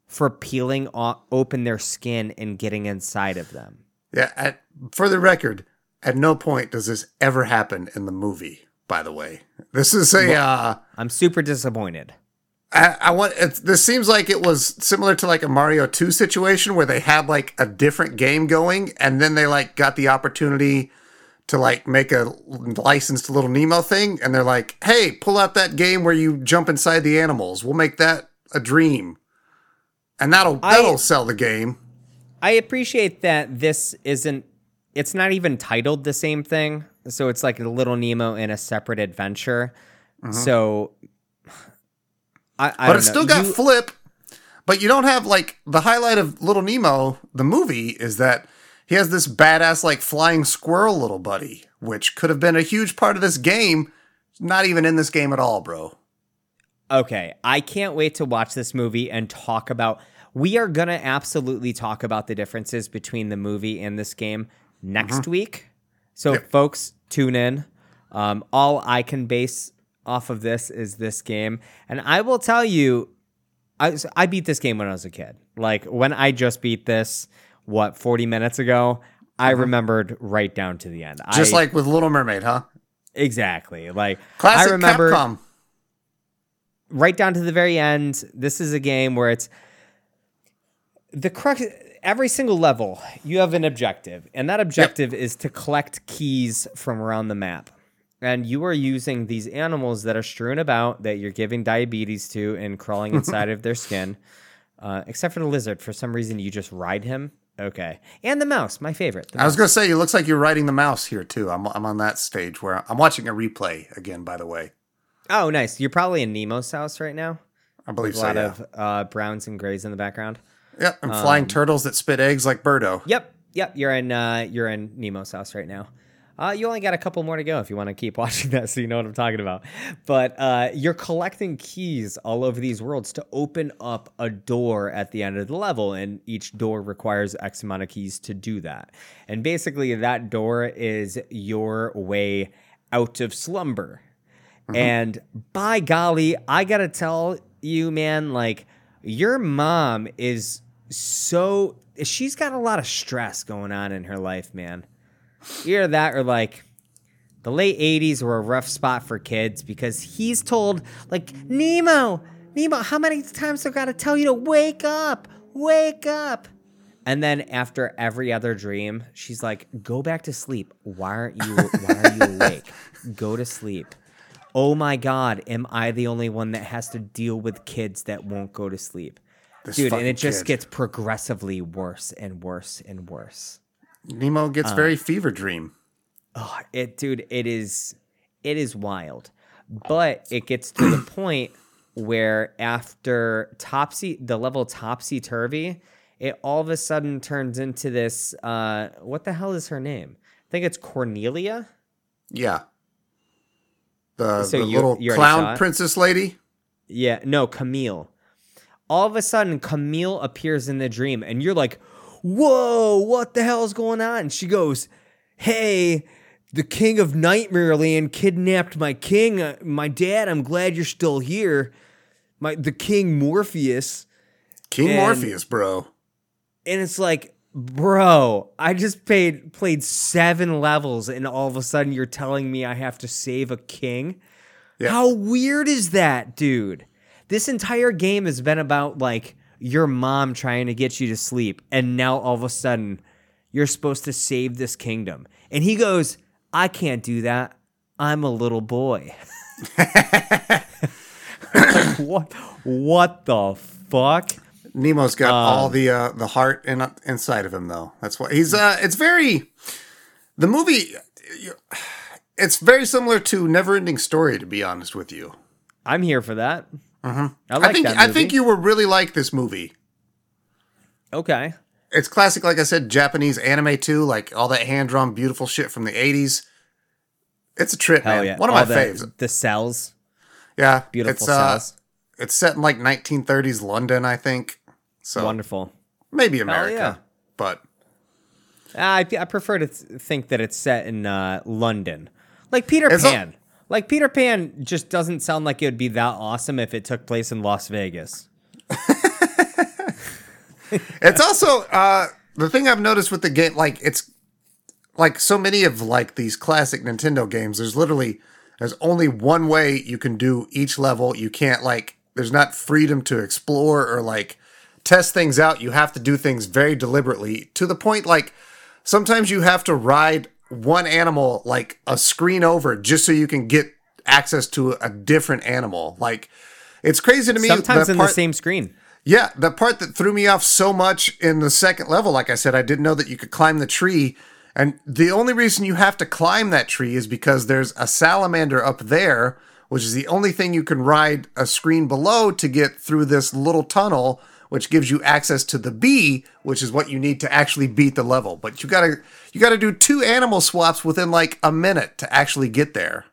S3: for peeling o- open their skin and getting inside of them.
S2: Yeah, at, for the record, at no point does this ever happen in the movie. By the way, this is a. Uh,
S3: I'm super disappointed.
S2: I, I want. It's, this seems like it was similar to like a Mario Two situation where they had like a different game going, and then they like got the opportunity to like make a licensed Little Nemo thing, and they're like, "Hey, pull out that game where you jump inside the animals. We'll make that a dream, and that'll that'll sell the game."
S3: I appreciate that this isn't it's not even titled the same thing. So it's like a little Nemo in a separate adventure. Mm-hmm. So I, I
S2: Mm-hmm. but it's
S3: know.
S2: still got
S3: You-
S2: flip. But you don't have like the highlight of Little Nemo, the movie, is that he has this badass like flying squirrel little buddy, which could have been a huge part of this game. Not even in this game at all, bro.
S3: Okay, I can't wait to watch this movie and talk about. We are gonna absolutely talk about the differences between the movie and this game next week. So,
S2: Yep.
S3: folks, tune in. Um, all I can base off of this is this game, and I will tell you, I I beat this game when I was a kid. Like when I just beat this, what forty minutes ago. I mm-hmm. remembered right down to the end.
S2: Just
S3: I,
S2: like with Little Mermaid, huh?
S3: exactly, like
S2: Classic
S3: I remember
S2: Capcom.
S3: right down to the very end. This is a game where it's the crux. Every single level, you have an objective, and that objective is to collect keys from around the map. And you are using these animals that are strewn about that you're giving diabetes to and crawling inside of their skin. Uh, except for the lizard, for some reason you just ride him. Okay, and the mouse, my favorite.
S2: I was gonna say, it looks like you're riding the mouse here too. I'm I'm on that stage where I'm watching a replay again. By the way,
S3: Oh, nice. You're probably in Nemo's house right now.
S2: I believe
S3: A
S2: so.
S3: lot
S2: Yeah.
S3: of uh, browns and grays in the background.
S2: Yep, and
S3: um,
S2: flying turtles that spit eggs like Birdo.
S3: Yep, yep. You're in uh, you're in Nemo's house right now. Uh, you only got a couple more to go if you want to keep watching that, so you know what I'm talking about. But uh, you're collecting keys all over these worlds to open up a door at the end of the level, and each door requires X amount of keys to do that. And basically, that door is your way out of slumber. And by golly, I gotta tell you, man, like your mom is so she's got a lot of stress going on in her life, man. Either that or like the late 80s were a rough spot for kids because he's told, like, Nemo, Nemo, how many times I gotta tell you to wake up? Wake up. And then after every other dream, she's like, "Go back to sleep. Why aren't you? Why are you awake? Go to sleep." Oh my God, am I the only one that has to deal with kids that won't go to sleep,
S2: This
S3: dude? And it just
S2: kid.
S3: gets progressively worse and worse and worse.
S2: Nemo gets
S3: uh,
S2: very fever dream.
S3: Oh, it, dude, it is, it is wild. But it gets to the point where after topsy, the level topsy turvy, it all of a sudden turns into this. Uh, what the hell is her name? I think it's Cornelia.
S2: Yeah. The,
S3: So
S2: the
S3: you-
S2: little
S3: you
S2: clown princess lady.
S3: Yeah, no, Camille. All of a sudden, Camille appears in the dream, and you're like, "Whoa, what the hell's going on?" And she goes, "Hey, the king of Nightmare Land kidnapped my king, uh, my dad. I'm glad you're still here. My the king Morpheus.
S2: King
S3: And-
S2: Morpheus, bro.
S3: And it's like, bro, I just paid played seven levels, and all of a sudden you're telling me I have to save a king.
S2: Yeah.
S3: How weird is that, dude? This entire game has been about like your mom trying to get you to sleep, and now all of a sudden you're supposed to save this kingdom. And he goes, I can't do that. I'm a little boy. What? What the fuck?
S2: Nemo's got
S3: Um,
S2: all the uh, the heart in, inside of him, though. That's why he's. Uh, it's very. The movie. It's very similar to Neverending Story, to be honest with you.
S3: I'm here for that. I like
S2: I think. I think you will really like this movie.
S3: Okay.
S2: It's classic, like I said, Japanese anime too. Like all that hand drawn, beautiful shit from the '80s. It's a trip,
S3: Hell
S2: man.
S3: yeah.
S2: One of
S3: All
S2: my
S3: the,
S2: faves.
S3: The cells.
S2: Yeah,
S3: Beautiful
S2: it's, uh,
S3: cells.
S2: It's set in like 1930s London, I think. So
S3: Wonderful.
S2: maybe America,
S3: yeah.
S2: but
S3: I, I prefer to think that it's set in uh, London. Like Peter
S2: It's
S3: Pan. Like Peter Pan just doesn't sound like it would be that awesome if it took place in Las Vegas.
S2: It's also uh, the thing I've noticed with the game, like it's like so many of like these classic Nintendo games. There's literally there's only one way you can do each level. You can't like there's not freedom to explore or like test things out. You have to do things very deliberately to the point like sometimes you have to ride one animal like a screen over just so you can get access to a different animal. Like it's crazy to me.
S3: Sometimes in
S2: part-
S3: the same screen.
S2: yeah, the part that threw me off so much in the second level, like I said, I didn't know that you could climb the tree. And the only reason you have to climb that tree is because there's a salamander up there, which is the only thing you can ride a screen below to get through this little tunnel, which gives you access to the bee, which is what you need to actually beat the level. But you gotta you gotta do two animal swaps within like a minute to actually get there.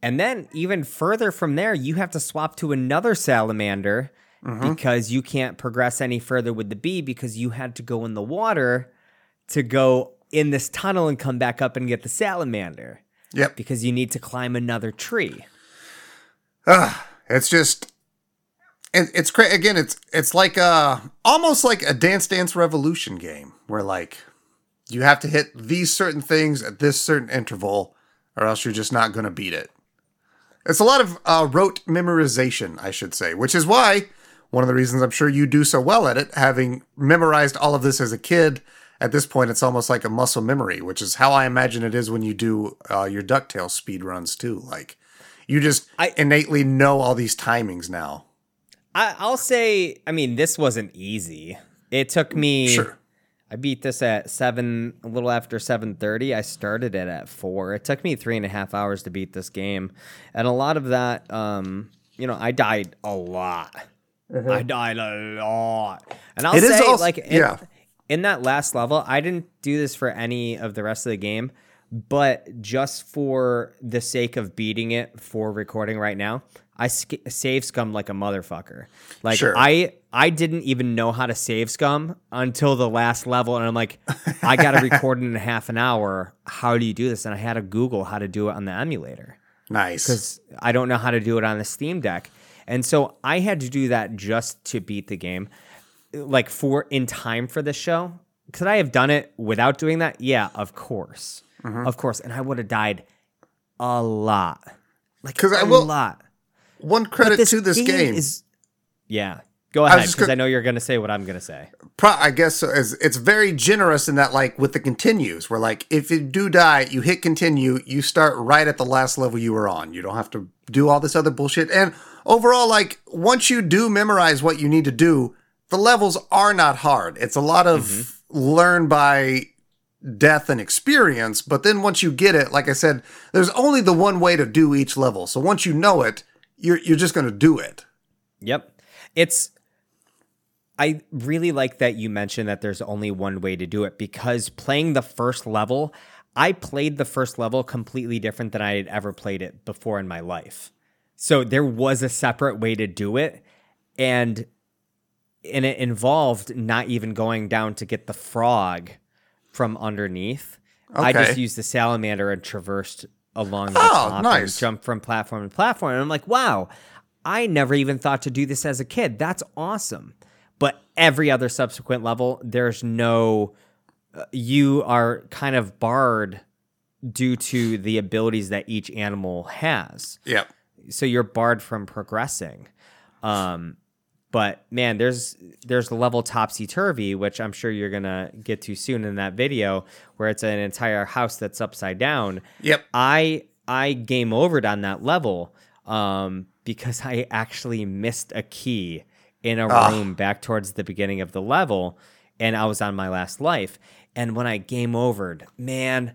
S3: And then even further from there, you have to swap to another salamander
S2: Mm-hmm.
S3: because you can't progress any further with the bee because you had to go in the water to go in this tunnel and come back up and get the salamander
S2: Yep.
S3: because you need to climb another tree.
S2: It's just it, it's cra- again it's it's like uh almost like a dance dance revolution game where like you have to hit these certain things at this certain interval or else you're just not going to beat it. It's a lot of uh, rote memorization, I should say, which is why one of the reasons I'm sure you do so well at it, having memorized all of this as a kid. At this point, it's almost like a muscle memory, which is how I imagine it is when you do uh, your Ducktales speed runs too. Like you just
S3: I-
S2: innately know all these timings now.
S3: I, I'll say, I mean, this wasn't easy. It took me.
S2: Sure.
S3: I beat this at seven, a little after seven thirty. I started it at four. It took me three and a half hours to beat this game, and a lot of that, um, you know, I died a lot. I died a lot, and I'll
S2: Mm-hmm. It
S3: say,
S2: also-
S3: like, in,
S2: yeah.
S3: in that last level, I didn't do this for any of the rest of the game, but just for the sake of beating it for recording right now, I sk- save scum like a motherfucker. Like
S2: Sure.
S3: I I didn't even know how to save scum until the last level, and I'm like, I got to record in a half an hour. How do you do this? And I had to Google how to do it on the emulator
S2: Nice.
S3: because I don't know how to do it on the Steam Deck. And so I had to do that just to beat the game, like for in time for this show. Could I have done it without doing that? Yeah, of course,
S2: Mm-hmm.
S3: of course. And I would have died a lot, like
S2: 'Cause
S3: a
S2: I will- a
S3: lot.
S2: One
S3: But
S2: credit to this game.
S3: is, yeah. Go
S2: was
S3: ahead,
S2: just
S3: because
S2: go-
S3: I know you're going to say what I'm going to say.
S2: pro- I guess so, is it's very generous in that like with the continues where like if you do die you hit continue you start right at the last level you were on you don't have to do all this other bullshit and overall like once you do memorize what you need to do the levels are not hard it's a lot of mm-hmm. learn by death and experience but then once you get it like i said there's only the one way to do each level so once you know it you're you're just going to do it
S3: Yep. It's I really like that you mentioned that there's only one way to do it because playing the first level, I played the first level completely different than I had ever played it before in my life. So there was a separate way to do it and and it involved not even going down to get the frog from underneath. I just used the salamander and traversed along the
S2: Oh,
S3: top and
S2: nice.
S3: jumped from platform to platform. And I'm like, wow, I never even thought to do this as a kid. That's awesome. But every other subsequent level, there's no. uh, you are kind of barred due to the abilities that each animal has
S2: Yep.
S3: so you're barred from progressing. Um, but man, there's there's the level topsy turvy, which I'm sure you're gonna get to soon in that video, where it's an entire house that's upside down.
S2: Yep.
S3: I I game overed on that level um, because I actually missed a key in a
S2: Ah.
S3: room back towards the beginning of the level, and I was on my last life. And when I game overed, man,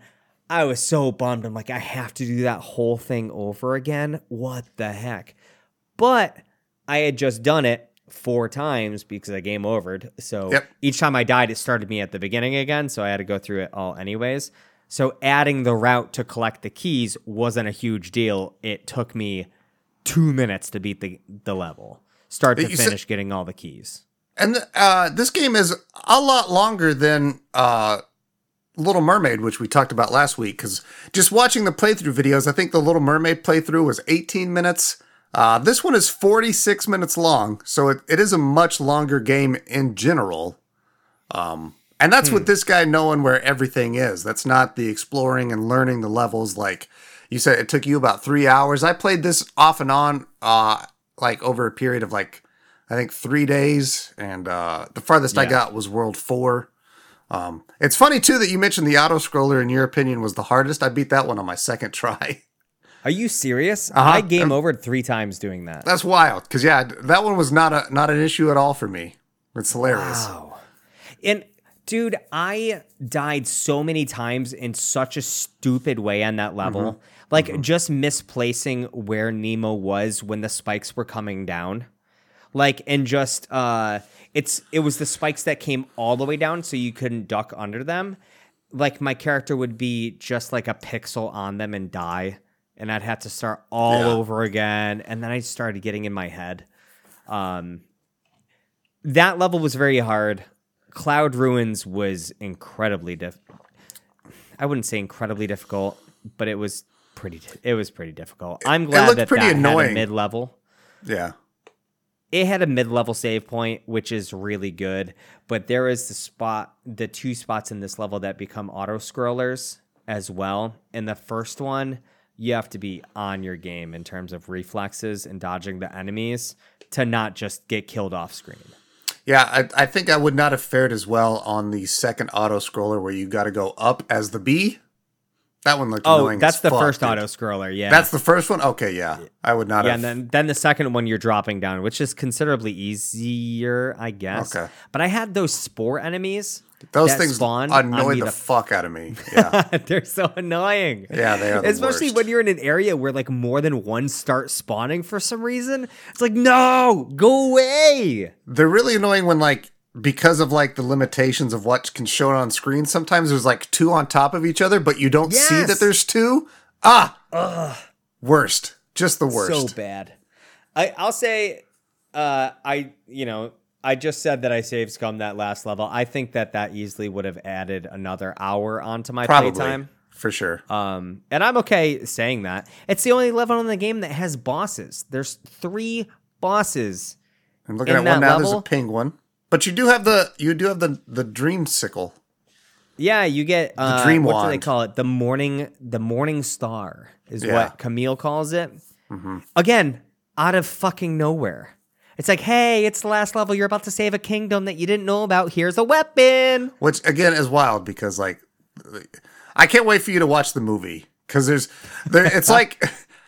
S3: I was so bummed. I'm like, I have to do that whole thing over again. What the heck? But I had just done it four times because I game overed. So
S2: Yep.
S3: each time I died, it started me at the beginning again. So I had to go through it all anyways. So adding the route to collect the keys wasn't a huge deal. It took me two minutes to beat the, the level, start to
S2: You said-
S3: finish getting all the keys.
S2: And uh, this game is a lot longer than uh, Little Mermaid, which we talked about last week. Because just watching the playthrough videos, I think the Little Mermaid playthrough was 18 minutes. Uh, this one is 46 minutes long, so it, it is a much longer game in general. Um, and that's with this guy knowing where everything is. That's not the exploring and learning the levels. Like you said, it took you about three hours. I played this off and on, uh, like over a period of like I think three days, and uh, the farthest I got was World Four. Um, it's funny too that you mentioned the auto scroller. In your opinion, was the hardest. I beat that one on my second try.
S3: Are you serious?
S2: Uh-huh.
S3: I game overed three times doing that.
S2: That's wild. Because yeah, that one was not a not an issue at all for me. It's hilarious.
S3: Wow. And dude, I died so many times in such a stupid way on that level. Like just misplacing where Nemo was when the spikes were coming down. Like and just uh it's it was the spikes that came all the way down so you couldn't duck under them. Like my character would be just like a pixel on them and die. And I'd have to start all
S2: Yeah.
S3: over again. And then I started getting in my head. Um that level was very hard. Cloud Ruins was incredibly diff. I wouldn't say incredibly difficult, but it was pretty. It was pretty difficult. I'm glad that
S2: pretty
S3: that
S2: annoying.
S3: had a mid level.
S2: Yeah.
S3: It had a mid level save point, which is really good. But there is the spot, the two spots in this level that become auto scrollers as well. And the first one, you have to be on your game in terms of reflexes and dodging the enemies to not just get killed off screen.
S2: Yeah, I, I think I would not have fared as well on the second auto scroller where you got to go up as the bee. That one looked
S3: Oh,
S2: annoying.
S3: that's the
S2: fuck,
S3: first auto scroller. Yeah,
S2: That's the first one. Okay, yeah, I would not
S3: yeah,
S2: have.
S3: and then then the second one you're dropping down, which is considerably easier, I guess.
S2: Okay.
S3: But I had those spore enemies.
S2: Those things
S3: spawn
S2: annoy
S3: me
S2: the fuck out of me. Yeah,
S3: They're so annoying.
S2: Yeah, they are the
S3: Especially
S2: worst.
S3: when you're in an area where like more than one start spawning for some reason. It's like, no, go away.
S2: they're really annoying when like because of like the limitations of what can show on screen. Sometimes there's like two on top of each other, but you don't see that there's two. Ah, worst. Just the worst.
S3: So bad. I I'll say, uh, I you know I just said that I saved scum that last level. I think that that easily would have added another hour onto my
S2: Probably
S3: playtime.
S2: for sure.
S3: Um, and I'm okay saying that. It's the only level in the game that has bosses. There's three bosses.
S2: I'm looking
S3: in
S2: at one now. There's a
S3: level-
S2: penguin, but you do have the you do have the the dream sickle.
S3: Yeah, you get uh,
S2: dream
S3: what do they call it? The morning, the morning star is
S2: Yeah.
S3: what Camille calls it. Again, out of fucking nowhere. It's like, hey, it's the last level. You're about to save a kingdom that you didn't know about. Here's a weapon.
S2: which again is wild because like I can't wait for you to watch the movie because there's there it's like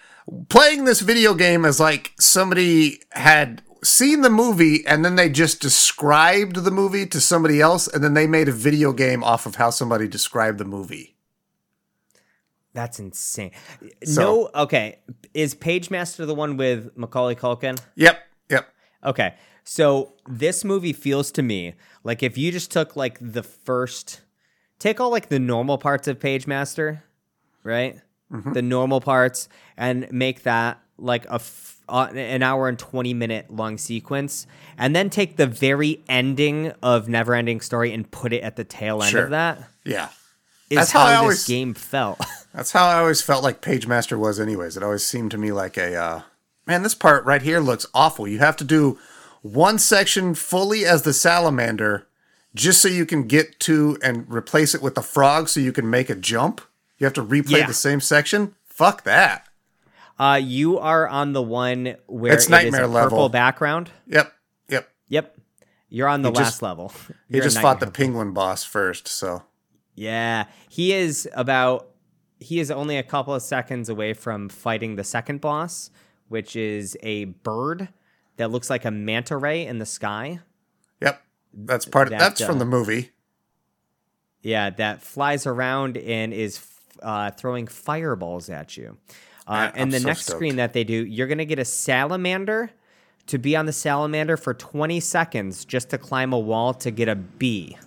S2: playing this video game as like somebody had seen the movie and then they just described the movie to somebody else and then they made a video game off of how somebody described the movie.
S3: That's insane.
S2: So-
S3: no, okay. Is Pagemaster the one with Macaulay Culkin?
S2: Yep.
S3: Okay. So this movie feels to me like if you just took like the first take all like the normal parts of Pagemaster, right? The normal parts and make that like a f- uh, an hour and 20 minute long sequence and then take the very ending of Neverending Story and put it at the tail end
S2: Sure.
S3: of that.
S2: Yeah.
S3: is
S2: That's
S3: how,
S2: how I
S3: this
S2: always-
S3: game felt.
S2: That's how I always felt like Pagemaster was, anyways. It always seemed to me like a uh, man. This part right here looks awful. You have to do one section fully as the salamander, just so you can get to and replace it with the frog, so you can make a jump. You have to replay
S3: Yeah.
S2: the same section. Fuck that.
S3: Uh, you are on the one where
S2: It's
S3: it is
S2: nightmare
S3: a purple background.
S2: Yep, yep.
S3: Yep. You're on the
S2: He
S3: last
S2: just-
S3: level.
S2: He
S3: You're a
S2: just fought the penguin boss first, so
S3: Yeah, he is about. He is only a couple of seconds away from fighting the second boss, which is a bird that looks like a manta ray in the sky.
S2: yep. That's part. Of,
S3: That,
S2: that's
S3: uh,
S2: from the movie.
S3: Yeah, that flies around and is uh, throwing fireballs at you. Uh,
S2: I-
S3: and the
S2: so
S3: next
S2: stoked.
S3: screen that they do, you're gonna get a salamander to be on the salamander for 20 seconds just to climb a wall to get a bee.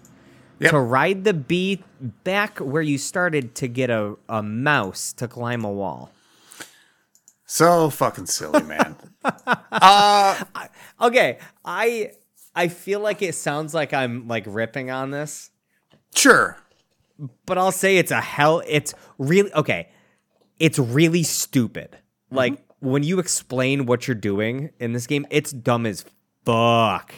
S2: Yep.
S3: To ride the bee back where you started to get a, a mouse to climb a wall.
S2: So fucking silly, man.
S3: Uh, okay, I I feel like it sounds like I'm like ripping on this,
S2: sure.
S3: but I'll say it's a hell. It's really okay. It's really stupid. Mm-hmm. Like when you explain what you're doing in this game, it's dumb as fuck.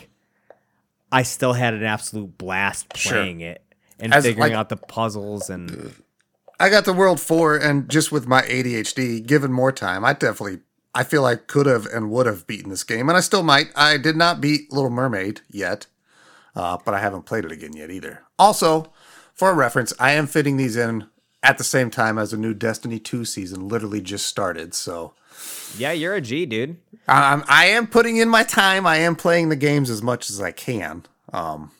S3: I still had an absolute blast
S2: Sure.
S3: playing it and
S2: As,
S3: figuring
S2: like-
S3: out the puzzles and
S2: I got the World Four, and just with my ADHD, given more time, I definitely, I feel I could have and would have beaten this game, and I still might. I did not beat Little Mermaid yet, uh, but I haven't played it again yet either. Also, for reference, I am fitting these in at the same time as a new Destiny Two season literally just started, so
S3: yeah, you're a G, dude.
S2: um, I am putting in my time. I am playing the games as much as I can. Um,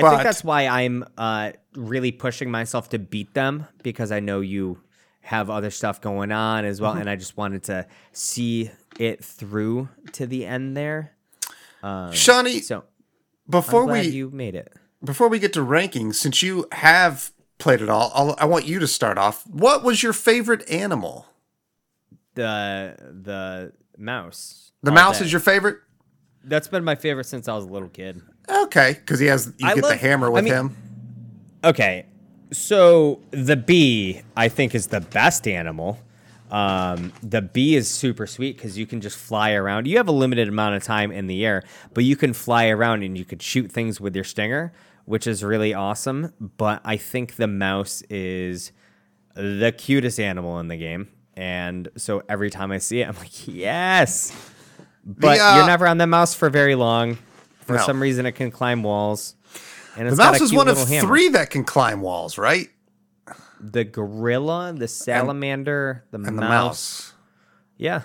S3: I
S2: But-
S3: think that's why I'm uh, really pushing myself to beat them because I know you have other stuff going on as
S2: Mm-hmm.
S3: well, and I just wanted to see it through to the end there.
S2: Shawnee,
S3: So
S2: before we
S3: you made it.
S2: before we get to rankings, since you have played it all, I'll, I want you to start off. What was your favorite animal?
S3: The the mouse.
S2: The mouse
S3: day.
S2: is your favorite?
S3: That's been my favorite since I was a little kid.
S2: Okay, because he has you
S3: I
S2: get the
S3: love-
S2: hammer
S3: I
S2: with
S3: mean-
S2: him.
S3: Okay, so the bee I think is the best animal. Um, the bee is super sweet because you can just fly around. You have a limited amount of time in the air, but you can fly around and you could shoot things with your stinger, which is really awesome. But I think the mouse is the cutest animal in the game, and so every time I see it, I'm like, yes. But
S2: uh,
S3: you're never on the mouse for very long. For
S2: No.
S3: some reason, it can climb walls. And
S2: The mouse is one of
S3: hammer.
S2: three that can climb walls, right?
S3: The gorilla, the salamander, the,
S2: And
S3: mouse.
S2: the mouse.
S3: Yeah.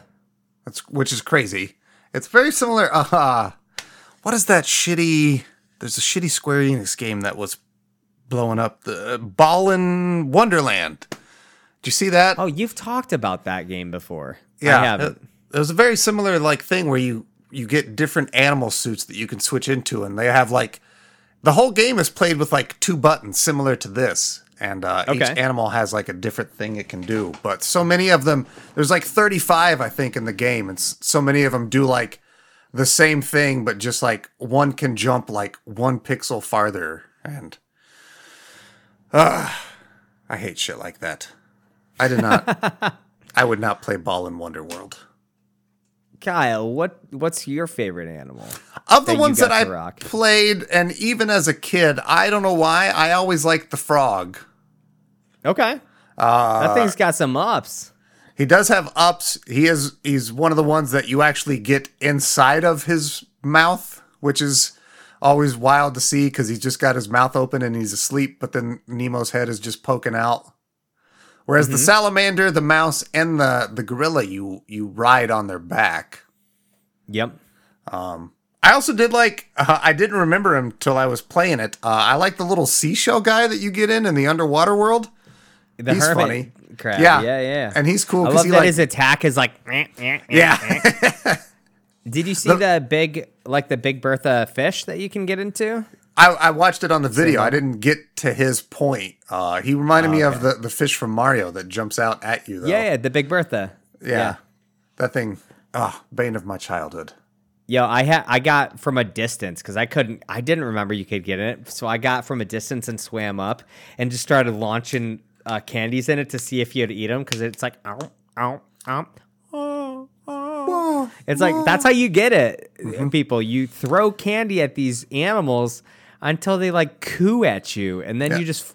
S2: That's which is crazy. It's very similar. Uh, what is that shitty? There's a shitty Square Enix game that was blowing up the Balan Wonderland. Did you see that?
S3: Oh, you've talked about that game before.
S2: yeah,
S3: I haven't.
S2: It, it was a very similar like thing where you you get different animal suits that you can switch into, and they have like the whole game is played with like two buttons, similar to this. And uh, each animal has like a different thing it can do. But so many of them, there's like 35, I think, in the game. And so many of them do like the same thing, but just like one can jump like one pixel farther. And uh, I hate shit like that. I did not, I would not play Balan Wonderworld.
S3: Kyle, what what's your favorite animal?
S2: Of the
S3: that
S2: ones that I
S3: rock.
S2: played, and even as a kid, I don't know why, I always liked the frog.
S3: Okay. Uh, that thing's got some ups.
S2: He does have ups. He is he's one of the ones that you actually get inside of his mouth, which is always wild to see because he's just got his mouth open and he's asleep, but then Nemo's head is just poking out. Whereas the salamander, the mouse, and the the gorilla, you you ride on their back.
S3: Yep.
S2: I also did like uh, I didn't remember him till I was playing it. Uh, I like the little seashell guy that you get in in the underwater world.
S3: The
S2: He's
S3: hermit
S2: funny.
S3: crab.
S2: Yeah.
S3: Yeah, yeah.
S2: And he's cool
S3: I
S2: because
S3: love
S2: he
S3: that
S2: like
S3: his attack is like. "Eh, eh, eh, eh."
S2: yeah.
S3: Did you see the, big, like the Big Bertha fish that you can get into?
S2: I, I watched it on the video. I didn't get to his point. Uh, he reminded me of the, the fish from Mario that jumps out at you, though.
S3: Yeah, yeah, the Big Bertha.
S2: Yeah. That thing, ah, bane of my childhood.
S3: Yo, I had I got from a distance because I couldn't I didn't remember you could get in it, so I got from a distance and swam up and just started launching uh, candies in it to see if you'd eat them because it's like ow ow ow. oh, oh. It's like that's how you get it, people. You throw candy at these animals until they like coo at you, and then
S2: Yeah.
S3: you just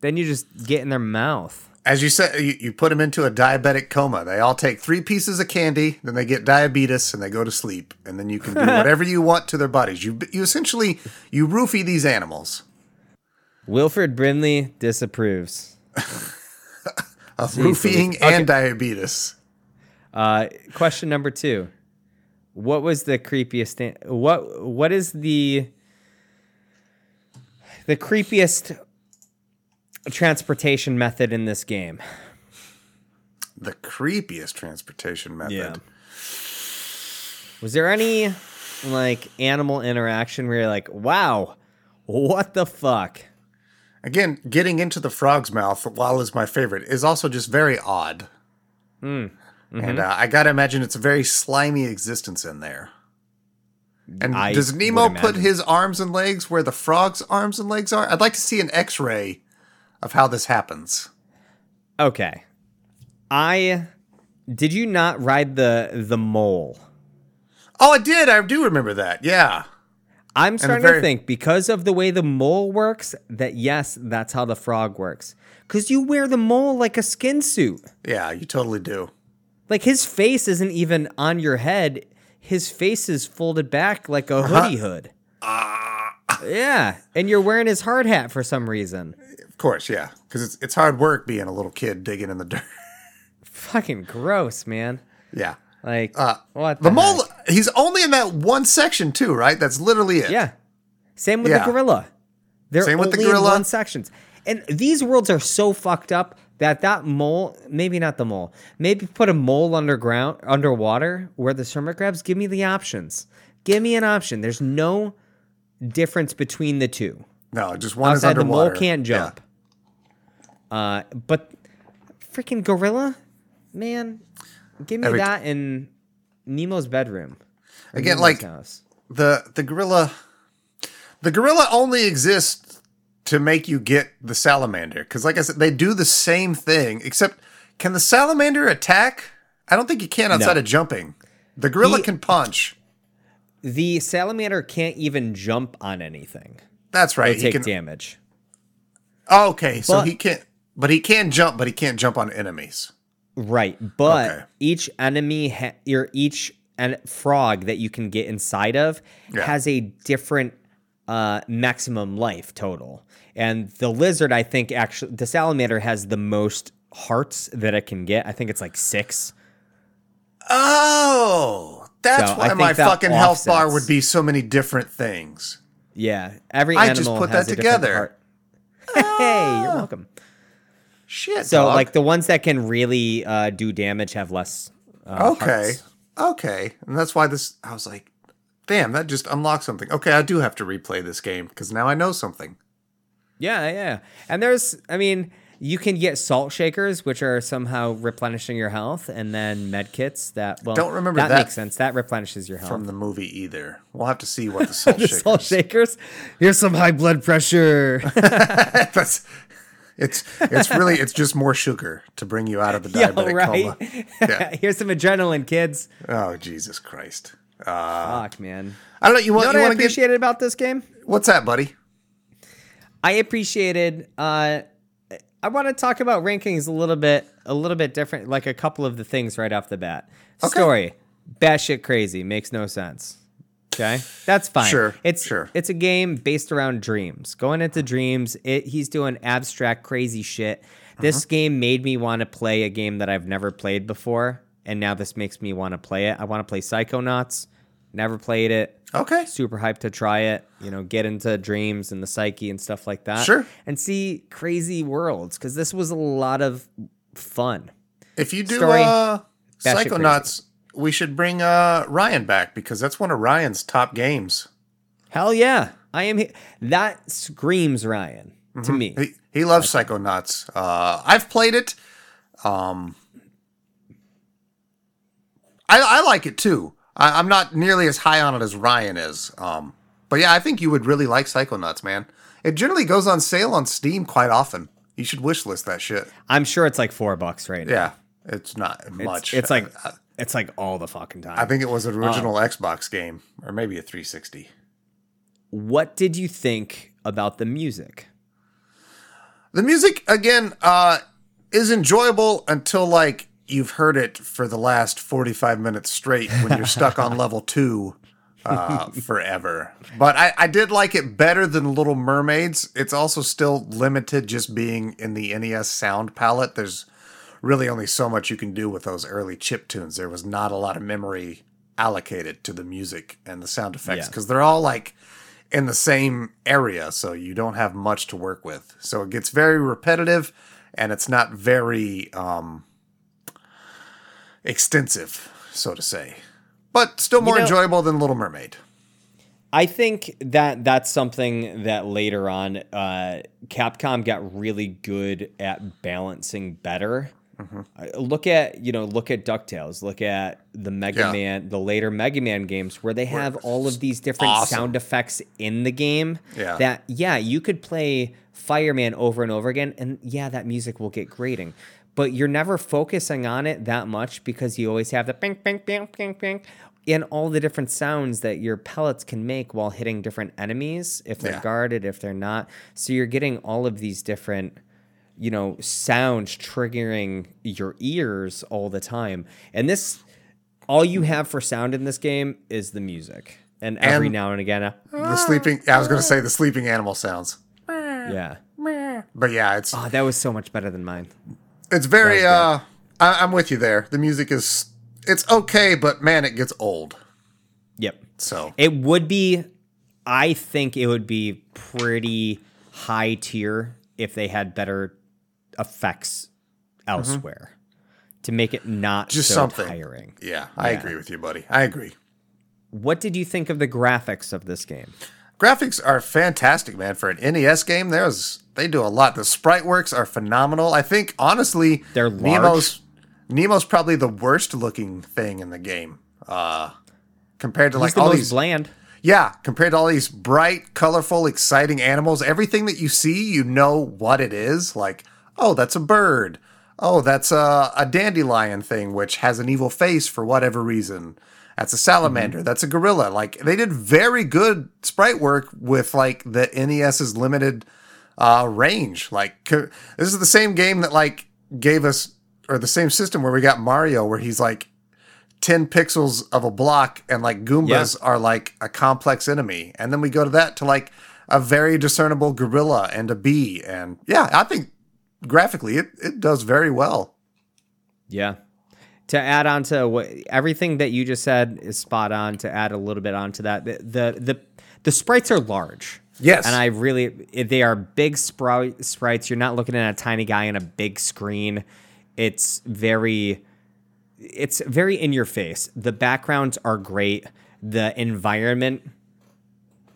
S3: then you just get in their mouth.
S2: As you said, you, you put them into a diabetic coma. They all take three pieces of candy, then they get diabetes, and they go to sleep. And then you can do whatever you want to their bodies. You you essentially you roofie these animals.
S3: Wilford Brimley disapproves.
S2: Of roofing and diabetes.
S3: Uh, question number two: What was the creepiest? thing- What What is the the creepiest transportation method in this game?
S2: The creepiest transportation method. Yeah.
S3: Was there any like animal interaction where you're like, "Wow, what the fuck"?
S2: Again, getting into the frog's mouth, while is my favorite, is also just very odd.
S3: Hmm.
S2: And uh, I gotta imagine it's a very slimy existence in there. And
S3: I
S2: does Nemo put his arms and legs where the frog's arms and legs are? I'd like to see an X-ray of how this happens.
S3: Okay, I did you not ride the the mole?
S2: Oh, I did. I do remember that. Yeah.
S3: I'm starting
S2: very-
S3: to think because of the way the mole works that yes, that's how the frog works. Cause you wear the mole like a skin suit.
S2: Yeah, you totally do.
S3: Like his face isn't even on your head. His face is folded back like a hoodie hood. yeah, and you're wearing his hard hat for some reason.
S2: Of course, yeah. Because it's, it's hard work being a little kid digging in the dirt.
S3: Fucking gross, man.
S2: yeah.
S3: Like
S2: Uh,
S3: what
S2: The
S3: the,
S2: mole,
S3: heck?
S2: he's only in that one section too, right? That's literally it.
S3: Yeah. Same with
S2: Yeah.
S3: the gorilla. They're
S2: Same with the
S3: only in
S2: gorilla.
S3: one sections. And these worlds are so fucked up that that mole, maybe not the mole, maybe put a mole underground, underwater where the hermit crabs. Give me the options. Give me an option. There's no difference between the two.
S2: No, just one is
S3: Outside the mole can't jump Yeah. Uh, but freaking gorilla, man, give me
S2: Every-
S3: that in Nemo's bedroom.
S2: Again,
S3: Nemo's
S2: like-
S3: house.
S2: the the gorilla the gorilla only exists to make you get the salamander because like i said they do the same thing except can the salamander attack i don't think you can outside
S3: No.
S2: of jumping the gorilla
S3: He-
S2: can punch
S3: the salamander can't even jump on anything.
S2: that's right he
S3: Take
S2: can
S3: damage.
S2: oh, okay so
S3: But-
S2: he can't but he can jump but he can't jump on enemies
S3: Right, but
S2: Okay.
S3: each enemy ha- or each en- frog that you can get inside of
S2: Yeah.
S3: has a different uh, maximum life total. And the lizard, I think, actually, the salamander has the most hearts that it can get. I think it's like six.
S2: oh that's
S3: So,
S2: why my
S3: that
S2: fucking health bar would be so many different things
S3: Yeah, every
S2: I
S3: animal
S2: just put
S3: has
S2: that
S3: a different
S2: together.
S3: heart. Hey, you're welcome.
S2: shit
S3: So,
S2: dog.
S3: like the ones that can really uh, do damage have less. Uh,
S2: Okay.
S3: hearts.
S2: Okay. And that's why this, I was like, damn, that just unlocked something. Okay, I do have to replay this game because now I know something.
S3: Yeah, yeah. And there's, I mean, you can get salt shakers, which are somehow replenishing your health, and then med kits that, well,
S2: Don't remember
S3: that.
S2: that
S3: makes sense. That replenishes your health.
S2: From the movie either. We'll have to see what the salt
S3: the
S2: shakers.
S3: salt shakers. Here's some high blood pressure.
S2: That's it's it's really it's just more sugar to bring you out of the diabetic
S3: right.
S2: coma. Yeah.
S3: Here's some adrenaline, kids.
S2: Oh Jesus Christ. Uh,
S3: Fuck, man.
S2: I don't know. You
S3: You
S2: want
S3: know
S2: you
S3: what I
S2: want to get
S3: about this game?
S2: what's that, buddy?
S3: I appreciated. Uh, I want to talk about rankings a little bit, a little bit different, like a couple of the things right off the bat. Story, batshit crazy, makes no sense. Okay, that's fine.
S2: Sure,
S3: it's
S2: sure.
S3: It's a game based around dreams. Going into dreams, it, he's doing abstract, crazy shit. This
S2: Uh-huh.
S3: game made me want to play a game that I've never played before, and now this makes me want to play it. I want to play Psychonauts. Never played it
S2: Okay.
S3: super hyped to try it, you know, get into dreams and the psyche and stuff like that.
S2: Sure.
S3: And see crazy worlds because this was a lot of fun.
S2: If you do
S3: Story,
S2: uh Psychonauts, we should bring uh Ryan back because that's one of Ryan's top games.
S3: Hell yeah. I am he- that screams Ryan to me.
S2: Mm-hmm. He, he loves Psychonauts. Uh, I've played it. Um, I, I like it too. I, I'm not nearly as high on it as Ryan is. Um, but yeah, I think you would really like Psychonauts, man. It generally goes on sale on Steam quite often. You should wishlist that shit.
S3: I'm sure it's like four bucks right now.
S2: Yeah, it's not much.
S3: it's like it's like all the fucking time.
S2: I think it was an original Xbox game, or maybe a 360.
S3: what did you think about the music?
S2: The music again uh, is enjoyable until like you've heard it for the last 45 minutes straight when you're stuck on level two uh, forever. But I, I did like it better than Little Mermaids. It's also still limited just being in the NES sound palette. There's really only so much you can do with those early chip tunes. There was not a lot of memory allocated to the music and the sound effects
S3: Yeah.
S2: because they're all like in the same area, so you don't have much to work with. So it gets very repetitive and it's not very um, extensive, so to say. But still more
S3: know-
S2: enjoyable than Little Mermaid.
S3: I think that that's something that later on uh, Capcom got really good at balancing better.
S2: Mm-hmm.
S3: Uh, Look at you know look at Ducktales. Look at the Mega
S2: Yeah.
S3: Man, the later Mega Man games where they have all of these different
S2: awesome.
S3: sound effects in the game.
S2: Yeah.
S3: That yeah you could play Fireman over and over again, and yeah that music will get grating. But you're never focusing on it that much because you always have the ping, ping, ping, ping, ping, and all the different sounds that your pellets can make while hitting different enemies if they're
S2: Yeah.
S3: guarded, if they're not. So you're getting all of these different, you know, sounds triggering your ears all the time. And this, all you have for sound in this game is the music. And every
S2: And-
S3: now and again, uh,
S2: The sleeping, I was going to say the sleeping animal sounds.
S3: yeah.
S2: But yeah, it's
S3: Oh, that was so much better than mine.
S2: It's very uh I, I'm with you there. The music is it's okay, but man, it gets old.
S3: Yep.
S2: So
S3: It would be, I think it would be pretty high tier if they had better effects elsewhere to make it not
S2: Mm-hmm. Just
S3: so
S2: something.
S3: tiring.
S2: yeah, I
S3: Yeah.
S2: agree with you, buddy. I agree.
S3: What did you think of the graphics of this game?
S2: Graphics are fantastic, man. For an NES game, there's they do a lot. The sprite works are phenomenal. I think honestly,
S3: They're
S2: Nemo's Nemo's probably the worst looking thing in the game. Uh compared to
S3: He's
S2: like
S3: the
S2: all these
S3: bland.
S2: Yeah, compared to all these bright, colorful, exciting animals, everything that you see, you know what it is. Like, oh, that's a bird. Oh, that's a, a dandelion thing, which has an evil face for whatever reason. That's a salamander. That's a gorilla. Like, they did very good sprite work with like the NES's limited uh, range. Like, this is the same game that like gave us, or the same system where we got Mario, where he's like 10 pixels of a block and like Goombas are like a complex enemy. And then we go to that to like a very discernible gorilla and a bee. And yeah, I think graphically it, it does very well.
S3: Yeah. To add on to what everything that you just said is spot on. To add a little bit onto that, the the the, the sprites are large.
S2: Yes.
S3: and I really they are big sprite sprites. You're not looking at a tiny guy on a big screen. It's very it's very in your face. The backgrounds are great. The environment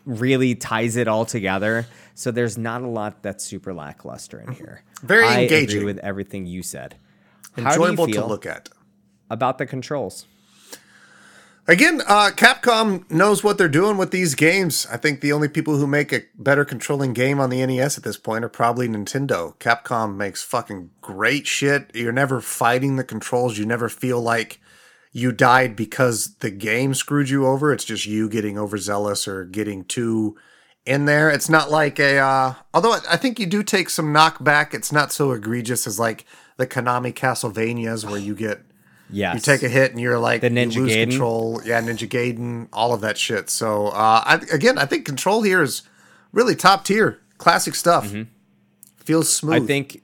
S3: really ties it all together. So there's not a lot that's super lackluster in here.
S2: Very
S3: I
S2: engaging.
S3: agree with everything you said.
S2: Enjoyable
S3: do you feel
S2: to look at.
S3: About the controls?
S2: Again, uh, Capcom knows what they're doing with these games. I think the only people who make a better controlling game on the NES at this point are probably Nintendo. Capcom makes fucking great shit. You're never fighting the controls. You never feel like you died because the game screwed you over. It's just you getting overzealous or getting too in there. It's not like a. Uh, although I think you do take some knockback. It's not so egregious as like the Konami Castlevanias where you get
S3: Yes.
S2: you take a hit and you're like
S3: The
S2: you lose
S3: Gaiden?
S2: control. Yeah, Ninja Gaiden, all of that shit. So uh, I, again, I think control here is really top tier, classic stuff. Feels smooth.
S3: Mm-hmm. I think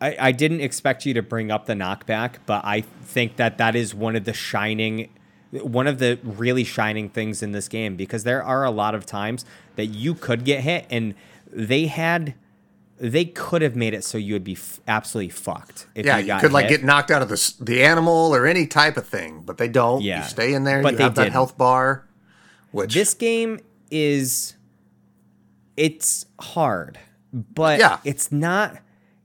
S3: I, I didn't expect you to bring up the knockback, but I think that that is one of the shining, one of the really shining things in this game because there are a lot of times that you could get hit and they had, they could have made it so you would be f- absolutely fucked. If
S2: yeah,
S3: you,
S2: could like
S3: hit.
S2: get knocked out of the the animal or any type of thing, but they don't.
S3: Yeah.
S2: You stay in there.
S3: But
S2: you have that
S3: didn't.
S2: health bar, which
S3: This game is it's hard, but
S2: Yeah.
S3: it's not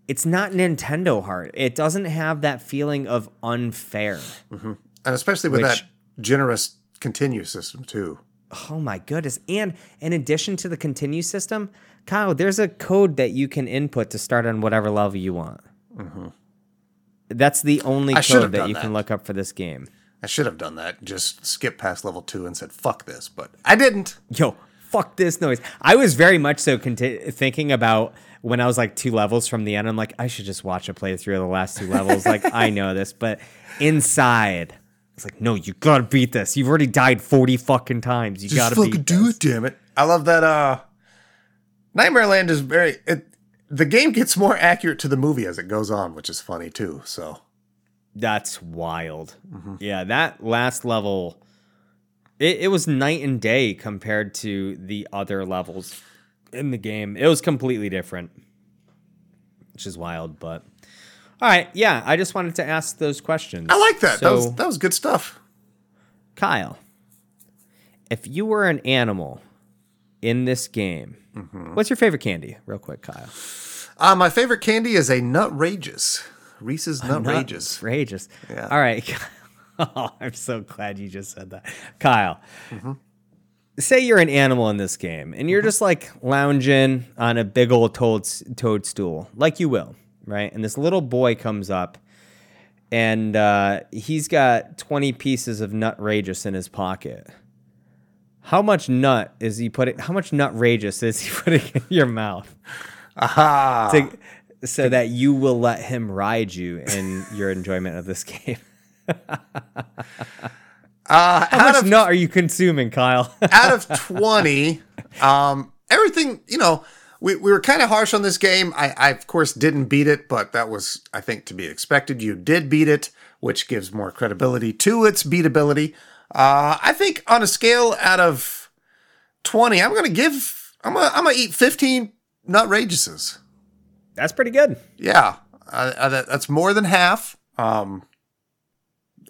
S3: it's not Nintendo hard. It doesn't have that feeling of unfair. Mm-hmm.
S2: and especially with
S3: which-
S2: that generous continue system too.
S3: Oh my goodness. And in addition to the continue system, Kyle, there's a code that you can input to start on whatever level you want. That's the only
S2: I
S3: code that you can look up for this game.
S2: I should have done that. Just skip past level two and said fuck this, but I didn't.
S3: Yo, fuck this noise. I was very much so conti- thinking about when I was like two levels from the end. I'm like, I should just watch a playthrough of the last two levels. like, I know this, but inside, it's like, no, you gotta beat this. You've already died 40 fucking times. You
S2: Just
S3: gotta
S2: fucking do
S3: this.
S2: it, damn it. I love that. Uh, Nightmare Land is very. It, the game gets more accurate to the movie as it goes on, which is funny too. So
S3: That's wild. Mm-hmm. Yeah, that last level, it, it was night and day compared to the other levels in the game. It was completely different, which is wild. But all right, yeah, I just wanted to ask those questions.
S2: I like that. that was that was good stuff.
S3: Kyle, if you were an animal in this game,
S2: Mm-hmm.
S3: what's your favorite candy? Real quick, Kyle.
S2: Uh, my favorite candy is a Nutrageous. Reese's Nutrageous.
S3: Outrageous.
S2: Yeah.
S3: All right. oh, I'm so glad you just said that. Kyle, say you're an animal in this game and you're just like lounging on a big old toad, toadstool, like you will, right? And this little boy comes up and uh, he's got 20 pieces of Nutrageous in his pocket. How much nut is he putting? How much Nutrageous is he putting in your mouth?
S2: Aha.
S3: to, so that you will let him ride you in your enjoyment of this game.
S2: Uh,
S3: How
S2: out
S3: much
S2: of
S3: nut are you consuming, Kyle?
S2: out of 20 um everything you know we, we were kind of harsh on this game I, I of course didn't beat it but that was i think to be expected you did beat it which gives more credibility to its beatability uh i think on a scale out of 20 i'm gonna give i'm gonna, I'm gonna eat 15 nutrageouses
S3: That's pretty good.
S2: yeah uh, that, that's more than half. Um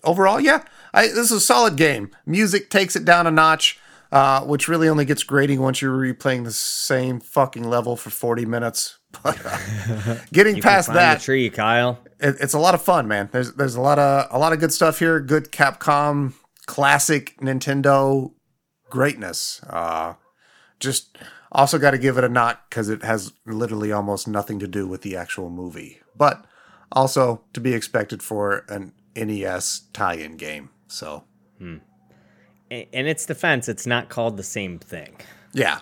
S2: overall yeah I, this is a solid game. Music takes it down a notch uh, which really only gets grading once you're replaying the same fucking level for 40 minutes. But uh, getting past that
S3: tree, Kyle.
S2: it, it's a lot of fun man. There's there's a lot of a lot of good stuff here. Good capcom classic nintendo greatness uh just also got to give it a knock because it has literally almost nothing to do with the actual movie but also to be expected for an nes tie-in game so
S3: I- In its defense, it's not called the same thing.
S2: yeah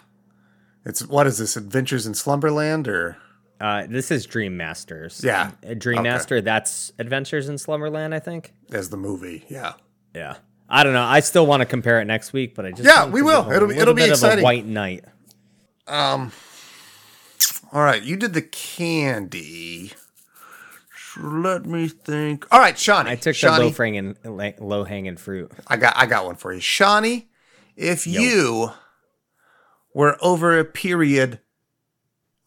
S2: it's what is this adventures in slumberland or
S3: Uh, this is Dream Masters.
S2: Yeah.
S3: Uh, Dream Master, that's Adventures in Slumberland, I think.
S2: as the movie yeah
S3: Yeah. I don't know. I still want to compare it next week, but I just
S2: Yeah, we will. It'll be- it'll be
S3: bit of a
S2: exciting.
S3: white knight.
S2: Um, all right, you did the candy. Let me think. All right, Shawnee.
S3: I took the
S2: Shawnee,
S3: low hanging low hanging fruit.
S2: I got I got one for you. Shawnee, if you were over a period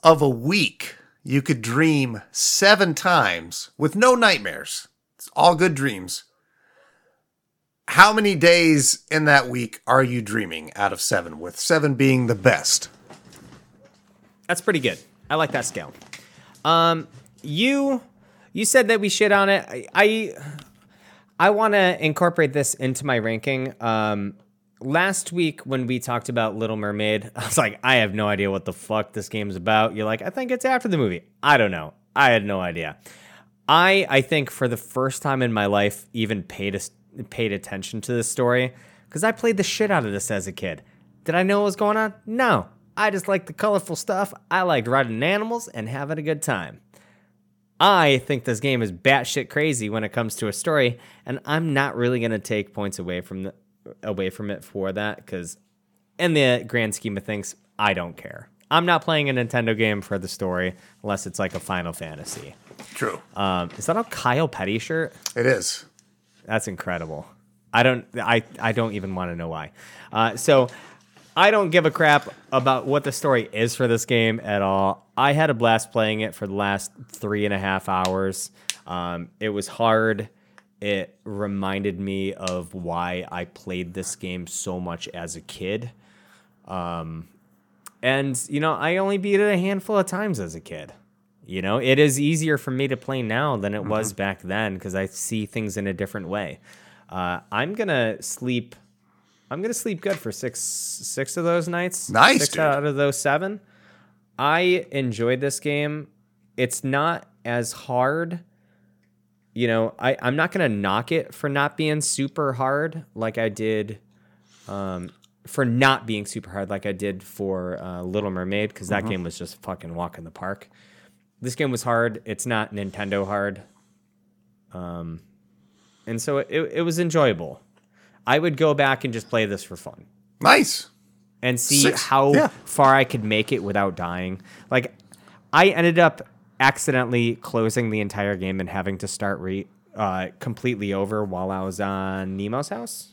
S2: of a week, you could dream seven times with no nightmares. It's all good dreams. How many days in that week are you dreaming out of seven, with seven being the best?
S3: That's pretty good. I like that scale. Um, you you said that we shit on it. I I, I want to incorporate this into my ranking. Um, last week when we talked about Little Mermaid, I was like, I have no idea what the fuck this game's about. You're like, I think it's after the movie. I don't know. I had no idea. I I think for the first time in my life, even paid a, paid attention to this story because I played the shit out of this as a kid. Did I know what was going on? No. I just liked the colorful stuff. I liked riding animals and having a good time. I think this game is batshit crazy when it comes to a story, and I'm not really gonna take points away from the away from it for that because, in the grand scheme of things, I don't care. I'm not playing a Nintendo game for the story unless it's like a Final Fantasy.
S2: True.
S3: Um, is that a Kyle Petty shirt?
S2: It is.
S3: That's incredible. I don't. I I don't even want to know why. Uh, so I don't give a crap about what the story is for this game at all. I had a blast playing it for the last three and a half hours. Um, it was hard. It reminded me of why I played this game so much as a kid. Um, and you know, I only beat it a handful of times as a kid. You know, it is easier for me to play now than it was back then because I see things in a different way. Uh, I'm gonna sleep. I'm gonna sleep good for six six of those nights.
S2: Nice,
S3: six
S2: dude.
S3: out of those seven. I enjoyed this game. It's not as hard. You know, I, I'm not gonna knock it for not being super hard like I did um, for not being super hard like I did for uh, Little Mermaid because that game was just fucking walk in the park. This game was hard. It's not Nintendo hard. Um, and so it, it was enjoyable. I would go back and just play this for fun
S2: Nice.
S3: and see
S2: Six-
S3: how
S2: yeah.
S3: far I could make it without dying. Like, I ended up accidentally closing the entire game and having to start re uh, completely over while I was on Nemo's house.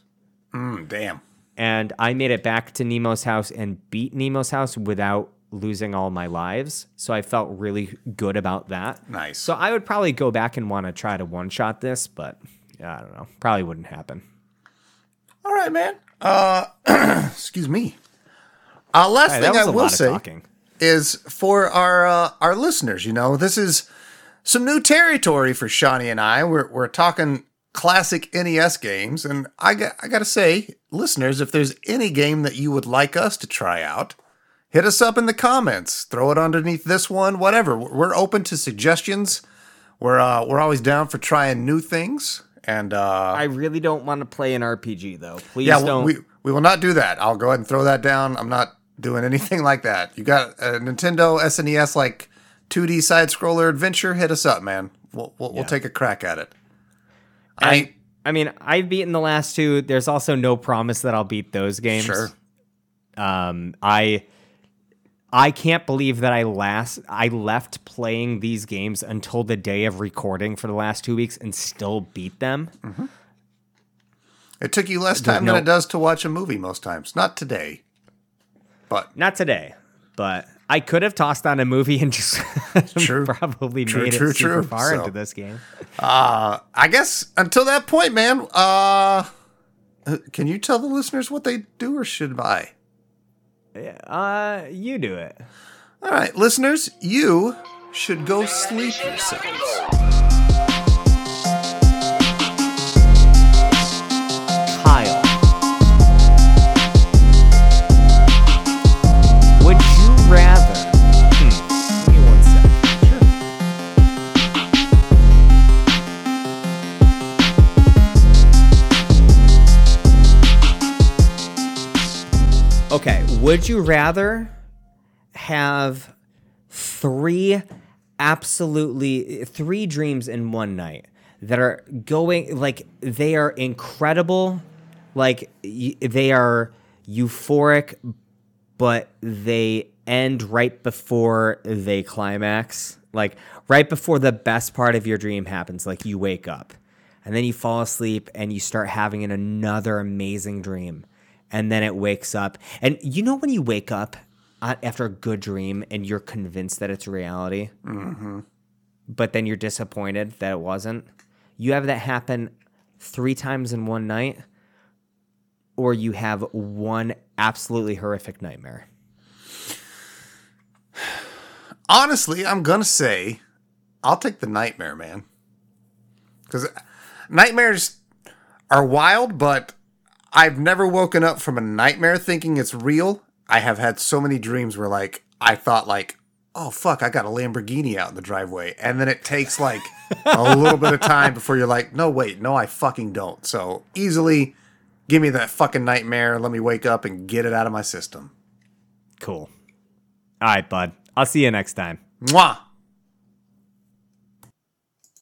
S2: Mm, damn.
S3: And I made it back to Nemo's house and beat Nemo's house without losing all my lives. So I felt really good about that.
S2: Nice.
S3: So I would probably go back and want to try to one shot this, but yeah, I don't know. Probably wouldn't happen.
S2: All right, man. Uh, excuse me. Uh, last
S3: Hey,
S2: thing I will say is for our uh, our listeners. You know, this is some new territory for Shawnee and I. We're we're talking classic NES games, and I got I got to say, listeners, if there's any game that you would like us to try out, hit us up in the comments. Throw it underneath this one, whatever. We're open to suggestions. We're uh, we're always down for trying new things. And uh,
S3: I really don't want to play an RPG though. Please
S2: yeah,
S3: don't.
S2: we we will not do that. I'll go ahead and throw that down. I'm not doing anything like that. You got a Nintendo SNES like 2D side scroller adventure? Hit us up, man. We'll we'll, we'll take a crack at it. I
S3: I, I mean, I've beaten the last two. There's also no promise that I'll beat those games.
S2: sure.
S3: Um, I I can't believe that I last I left playing these games until the day of recording for the last two weeks and still beat them. Mm-hmm.
S2: It took you less time than it does to watch a movie most times. Not today, but
S3: Not today, but I could have tossed on a movie and just
S2: True.
S3: probably
S2: True,
S3: made
S2: true,
S3: it super far
S2: So-
S3: into this game.
S2: Uh, I guess until that point, man. Uh, uh, can you tell the listeners what they do, or should I?
S3: Uh, you do it.
S2: All right, listeners, you should go sleep yourselves.
S3: Would you rather have three absolutely three dreams in one night that are going like they are incredible like y- they are euphoric but they end right before they climax? Like right before the best part of your dream happens like you wake up and then you fall asleep and you start having an, another amazing dream and then it wakes up. And you know when you wake up uh, after a good dream and you're convinced that it's reality? But then you're disappointed that it wasn't? You have that happen three times in one night or you have one absolutely horrific nightmare?
S2: Honestly, I'm gonna say I'll take the nightmare, man. Because nightmares are wild, but I've never woken up from a nightmare thinking it's real. I have had so many dreams where, like, I thought, like, oh fuck, I got a Lamborghini out in the driveway, and then it takes like a little bit of time before you're like, no, wait, no, I fucking don't. So easily, give me that fucking nightmare. Let me wake up and get it out of my system.
S3: cool all right bud i'll see you next time
S2: Mwah.